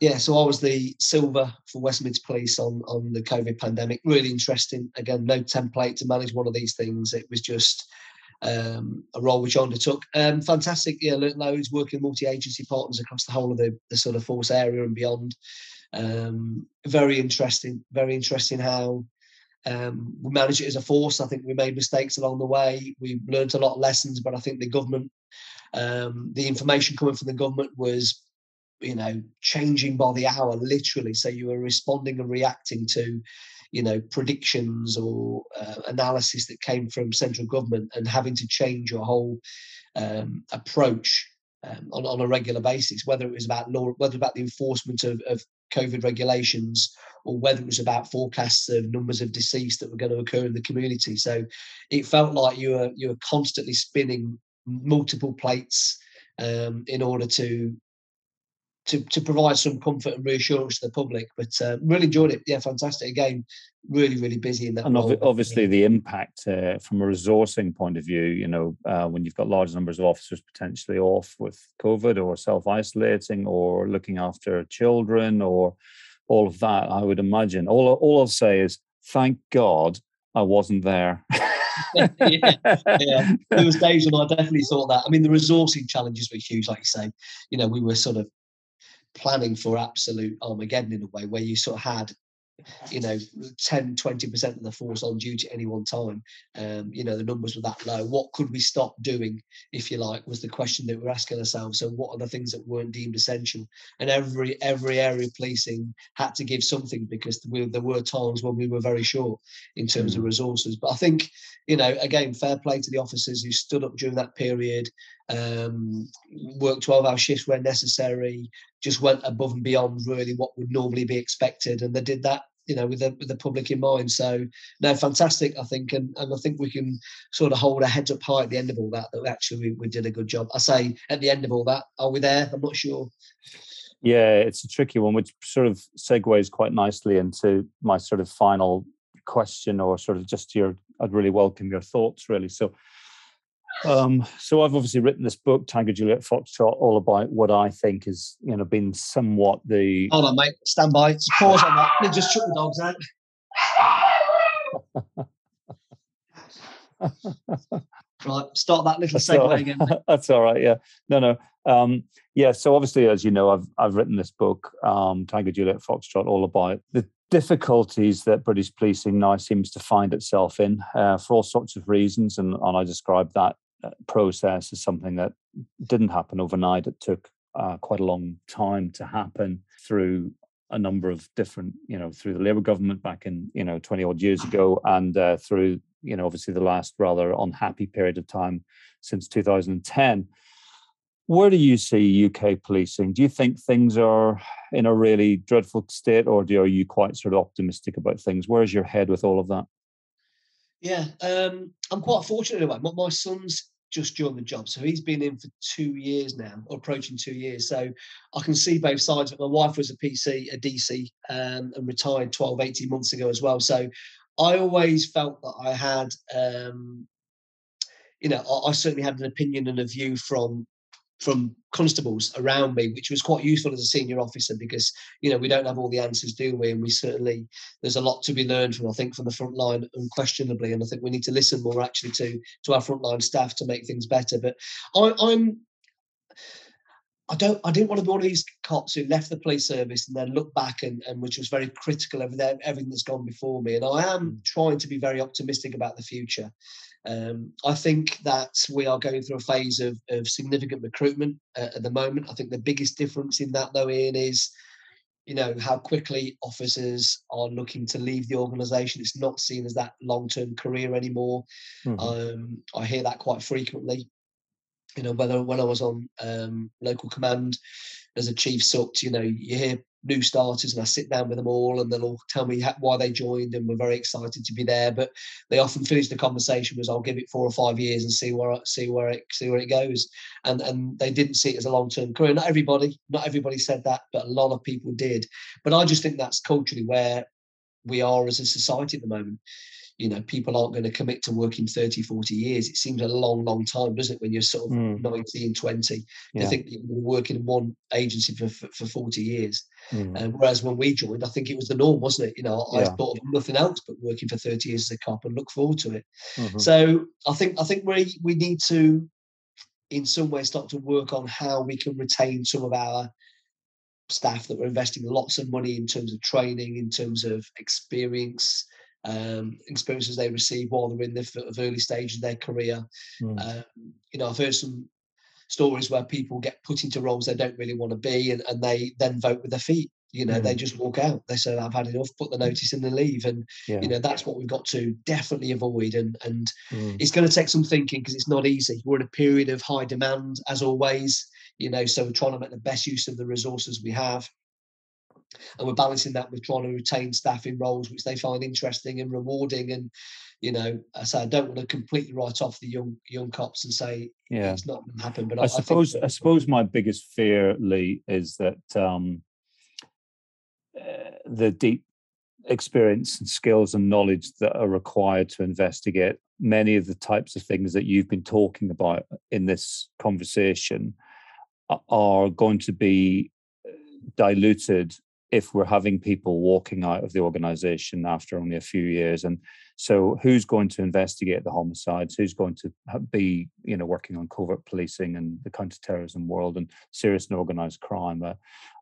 Yeah, so I was the silver for West Mids Police on on the COVID pandemic. Really interesting. Again, no template to manage one of these things. It was just um, a role which I undertook. Um, fantastic. Yeah, learnt loads working multi-agency partners across the whole of the, the sort of force area and beyond. Um, very interesting. Very interesting how um, we managed it as a force. I think we made mistakes along the way. We learned a lot of lessons, but I think the government, um, the information coming from the government was, you know, changing by the hour, literally. So you were responding and reacting to, you know, predictions or uh, analysis that came from central government, and having to change your whole um, approach um, on, on a regular basis, whether it was about law, whether about the enforcement of, of COVID regulations, or whether it was about forecasts of numbers of deceased that were going to occur in the community. So it felt like you were you were constantly spinning multiple plates um, in order to to to provide some comfort and reassurance to the public. But uh, really enjoyed it. Yeah, fantastic. Again, really really busy in that. And obviously, the impact uh, from a resourcing point of view, you know, uh, when you've got large numbers of officers potentially off with COVID or self isolating or looking after children or all of that, I would imagine. All, all I'll say is, thank God I wasn't there. [LAUGHS] yeah, yeah, there was days when I definitely thought that. I mean, the resourcing challenges were huge, like you say. You know, we were sort of planning for absolute Armageddon in a way, where you sort of had, you know, 10, 20% of the force on duty at any one time. Um, you know, the numbers were that low. What could we stop doing, if you like, was the question that we're asking ourselves. So what are the things that weren't deemed essential? And every every area of policing had to give something because we, there were times when we were very short in terms of resources. But I think, you know, again, fair play to the officers who stood up during that period, um, worked 12 hour shifts where necessary, just went above and beyond really what would normally be expected. And they did that, you know, with the, with the public in mind. So, no, fantastic, I think. And, and I think we can sort of hold our heads up high at the end of all that, that actually we, we did a good job. I say at the end of all that, are we there? I'm not sure. Yeah, it's a tricky one, which sort of segues quite nicely into my sort of final question, or sort of just your. I'd really welcome your thoughts, really. So, Um, so I've obviously written this book, Tiger Juliet Foxtrot, all about what I think has, you know, been somewhat the. Hold on, mate. Stand by. Just pause on that. Me just shut the dogs out. right, start that little That's segue right. again. [LAUGHS] That's all right. Yeah. No, no. Um, yeah. So obviously, as you know, I've I've written this book, um, Tango Juliet Foxtrot, all about the difficulties that British policing now seems to find itself in uh, for all sorts of reasons, and and I described that process is something that didn't happen overnight. It took uh, quite a long time to happen through a number of different, you know, through the Labour government back in, you know, 20 odd years ago, and uh, through, you know, obviously the last rather unhappy period of time since 2010. Where do you see UK policing? Do you think things are in a really dreadful state, or do, are you quite sort of optimistic about things? Where's your head with all of that? Yeah, um, I'm quite fortunate in a way. My, my son's just joined the job, so he's been in for two years now, or approaching two years. So I can see both sides. it. My wife was a PC, a DC, um, and retired 12, 18 months ago as well. So I always felt that I had, um, you know, I, I certainly had an opinion and a view from from constables around me, which was quite useful as a senior officer because you know we don't have all the answers, do we? And we certainly there's a lot to be learned from I think from the front line, unquestionably. And I think we need to listen more actually to to our frontline staff to make things better. But I, I'm I don't. I didn't want to be one of these cops who left the police service and then look back and, and which was very critical of everything, everything that's gone before me. And I am trying to be very optimistic about the future. Um, I think that we are going through a phase of, of significant recruitment uh, at the moment. I think the biggest difference in that, though, Ian, is you know how quickly officers are looking to leave the organisation. It's not seen as that long-term career anymore. Mhm. Um, I hear that quite frequently. You know, whether when I was on um, local command as a chief supt, you know, you hear new starters and I sit down with them all and they'll all tell me why they joined and we're very excited to be there. But they often finish the conversation with, "I'll give it four or five years and see where see where it see where it goes." And and they didn't see it as a long term career. Not everybody, not everybody said that, but a lot of people did. But I just think that's culturally where we are as a society at the moment you know people aren't going to commit to working 30 40 years it seems a long long time doesn't it when you're sort of Mm. 19 20 Yeah. you think you're going to work in one agency for, for, for 40 years Mm. um, whereas when we joined i think it was the norm wasn't it you know i Yeah. thought of nothing else but working for 30 years as a cop and look forward to it Mhm. so i think i think we we need to in some way start to work on how we can retain some of our staff that we're investing lots of money in terms of training in terms of experience um, experiences they receive while they're in the of early stage of their career. Mm. um, you know i've heard some stories where people get put into roles they don't really want to be and, and they then vote with their feet. You know they just walk out. They say i've had enough put the notice in and leave. And yeah. you know that's what we've got to definitely avoid and and Mm. it's going to take some thinking because it's not easy. We're in a period of high demand as always you know so we're trying to make the best use of the resources we have and we're balancing that with trying to retain staff in roles which they find interesting and rewarding and you know I say I don't want to completely write off the young young cops and say yeah. it's not going to happen but I I, I suppose that- I suppose my biggest fear, Lee, is that um, uh, the deep experience and skills and knowledge that are required to investigate many of the types of things that you've been talking about in this conversation are going to be uh, diluted if we're having people walking out of the organization after only a few years. And so who's going to investigate the homicides? Who's going to be you know working on covert policing and the counterterrorism world and serious and organized crime? Uh,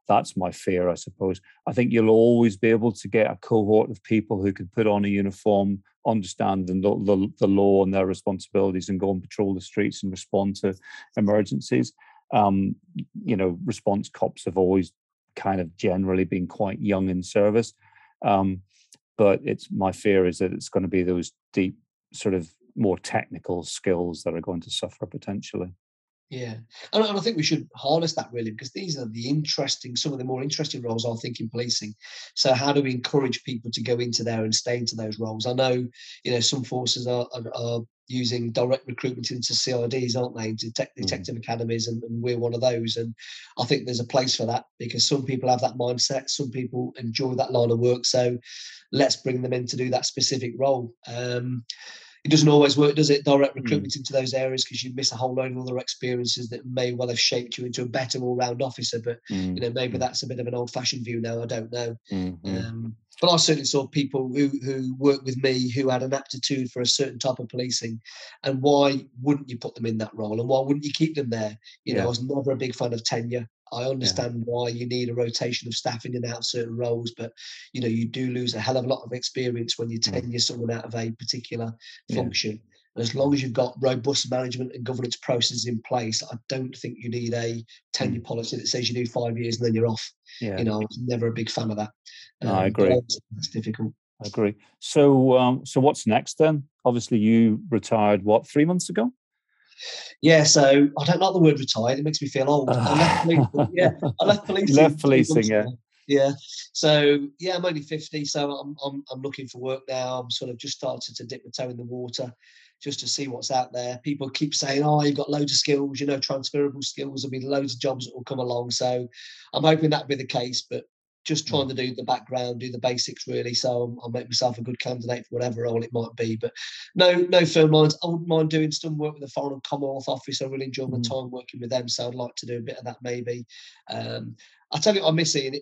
that's my fear i suppose. I think you'll always be able to get a cohort of people who can put on a uniform understand the, the, the law and their responsibilities and go and patrol the streets and respond to emergencies. Um, you know response cops have always kind of generally been quite young in service. Um, but it's my fear is that it's going to be those deep sort of more technical skills that are going to suffer potentially Yeah, and, and I think we should harness that really because these are the interesting, some of the more interesting roles I think in policing. So how do we encourage people to go into there and stay into those roles? I know, you know, some forces are are, are using direct recruitment into CIDs, aren't they? Detect, detective academies, and, and we're one of those. And I think there's a place for that because some people have that mindset, some people enjoy that line of work. So let's bring them in to do that specific role. Um, it doesn't always work, does it? Direct recruitment into those areas because you miss a whole load of other experiences that may well have shaped you into a better all-round officer. But Mm, you know, maybe that's a bit of an old-fashioned view now. I don't know. mm, mm. Um, but I certainly saw people who who worked with me who had an aptitude for a certain type of policing, and why wouldn't you put them in that role, and why wouldn't you keep them there? You know, I was never a big fan of tenure. I understand why you need a rotation of staff in and out of certain roles, but you know, you do lose a hell of a lot of experience when you Mm. tenure someone out of a particular Yeah. function. And as long as you've got robust management and governance processes in place, I don't think you need a tenure policy that says you do five years and then you're off. Mm. Yeah. You know, I was never a big fan of that. No, I Um, but agree. It's difficult. I agree. So, um, so what's next then? Obviously, you retired what three months ago? Yeah, so I don't like the word retired. It makes me feel old. I left ah. policing. [LAUGHS] Yeah, I left policing. Left policing, yeah. Yeah. So yeah, I'm only 50, so I'm I'm I'm looking for work now. I'm sort of just started to dip my toe in the water just to see what's out there. People keep saying, Oh, you've got loads of skills, you know, transferable skills, there'll be loads of jobs that will come along. So I'm hoping that'll be the case, but just trying to do the background, do the basics really. So I'm- I'll make myself a good candidate for whatever role it might be. But no, no firm lines. I wouldn't mind doing some work with the Foreign and Commonwealth Office. I really enjoy my Mm. time working with them, so I'd like to do a bit of that maybe. Um, I tell you, what I miss Ian.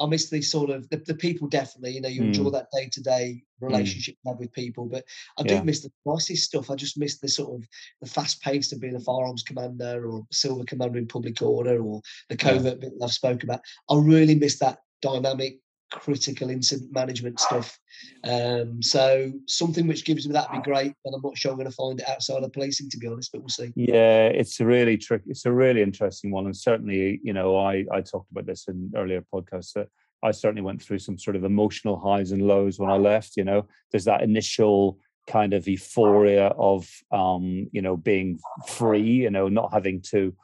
I miss the sort of the, the people. Definitely, you know, you enjoy Mm. that day to day relationship you have with people. But I do Yeah. miss the crisis stuff. I just miss the sort of the fast pace of being a firearms commander or silver commander in public order or the Yeah. covert bit that I've spoken about. I really miss that dynamic critical incident management stuff. Um, so something which gives me that would be great, but I'm not sure I'm going to find it outside of policing, to be honest. But we'll see. Yeah, it's a really trick. It's a really interesting one, and certainly, you know, I I talked about this in earlier podcasts that I certainly went through some sort of emotional highs and lows when I left. You know, there's that initial kind of euphoria of um, you know being free, you know, not having to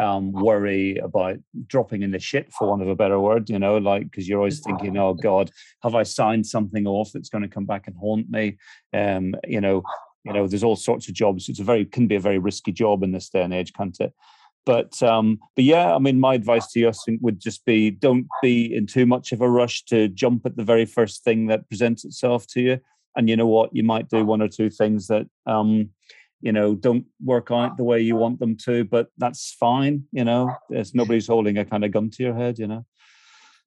um, worry about dropping in the shit, for want of a better word. You know, like because you're always thinking, oh God, have I signed something off that's going to come back and haunt me? Um, you know, you know there's all sorts of jobs. It's a very can be a very risky job in this day and age can't it? But um but yeah i mean my advice to you I think, would just be don't be in too much of a rush to jump at the very first thing that presents itself to you. And you know what? You might do one or two things that um you know don't work out the way you want them to but that's fine you know there's nobody's holding a kind of gun to your head you know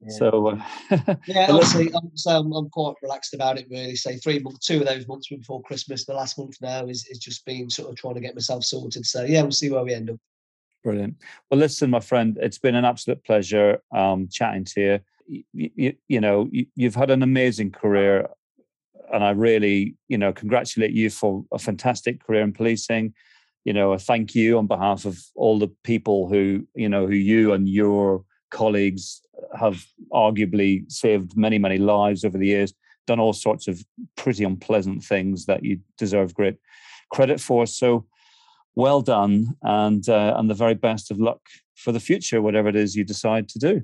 Yeah. so uh, Yeah, [LAUGHS] honestly, I'm, so I'm, I'm quite relaxed about it. Really, say three months, two of those months before Christmas. The last month now is is just been sort of trying to get myself sorted. So yeah, we'll see where we end up. Brilliant. Well, listen, my friend, it's been an absolute pleasure um, chatting to you. You, you, you know, you, you've had an amazing career, and I really, you know, congratulate you for a fantastic career in policing. You know, a thank you on behalf of all the people who, you know, who you and your colleagues have arguably saved many, many lives over the years, done all sorts of pretty unpleasant things that you deserve great credit for. So, well done and uh, and the very best of luck for the future whatever it is you decide to do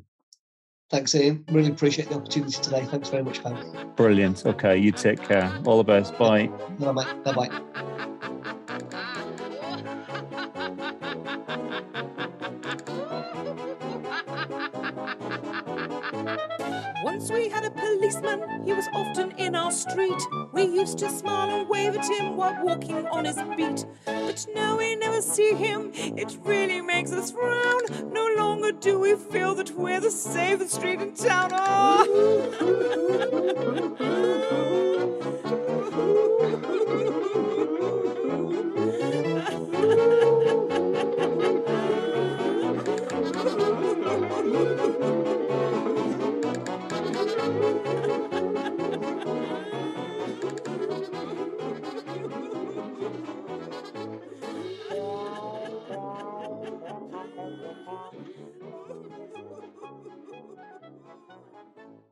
Thanks, Ian. Really appreciate the opportunity today. Thanks very much, pal. brilliant okay you take care all the best bye Bye, mate. Bye, bye. policeman, he was often in our street. We used to smile and wave at him while walking on his beat. But now we never see him, it really makes us frown. No longer do we feel that we're the safest street in town. Oh. [LAUGHS] フフフフ。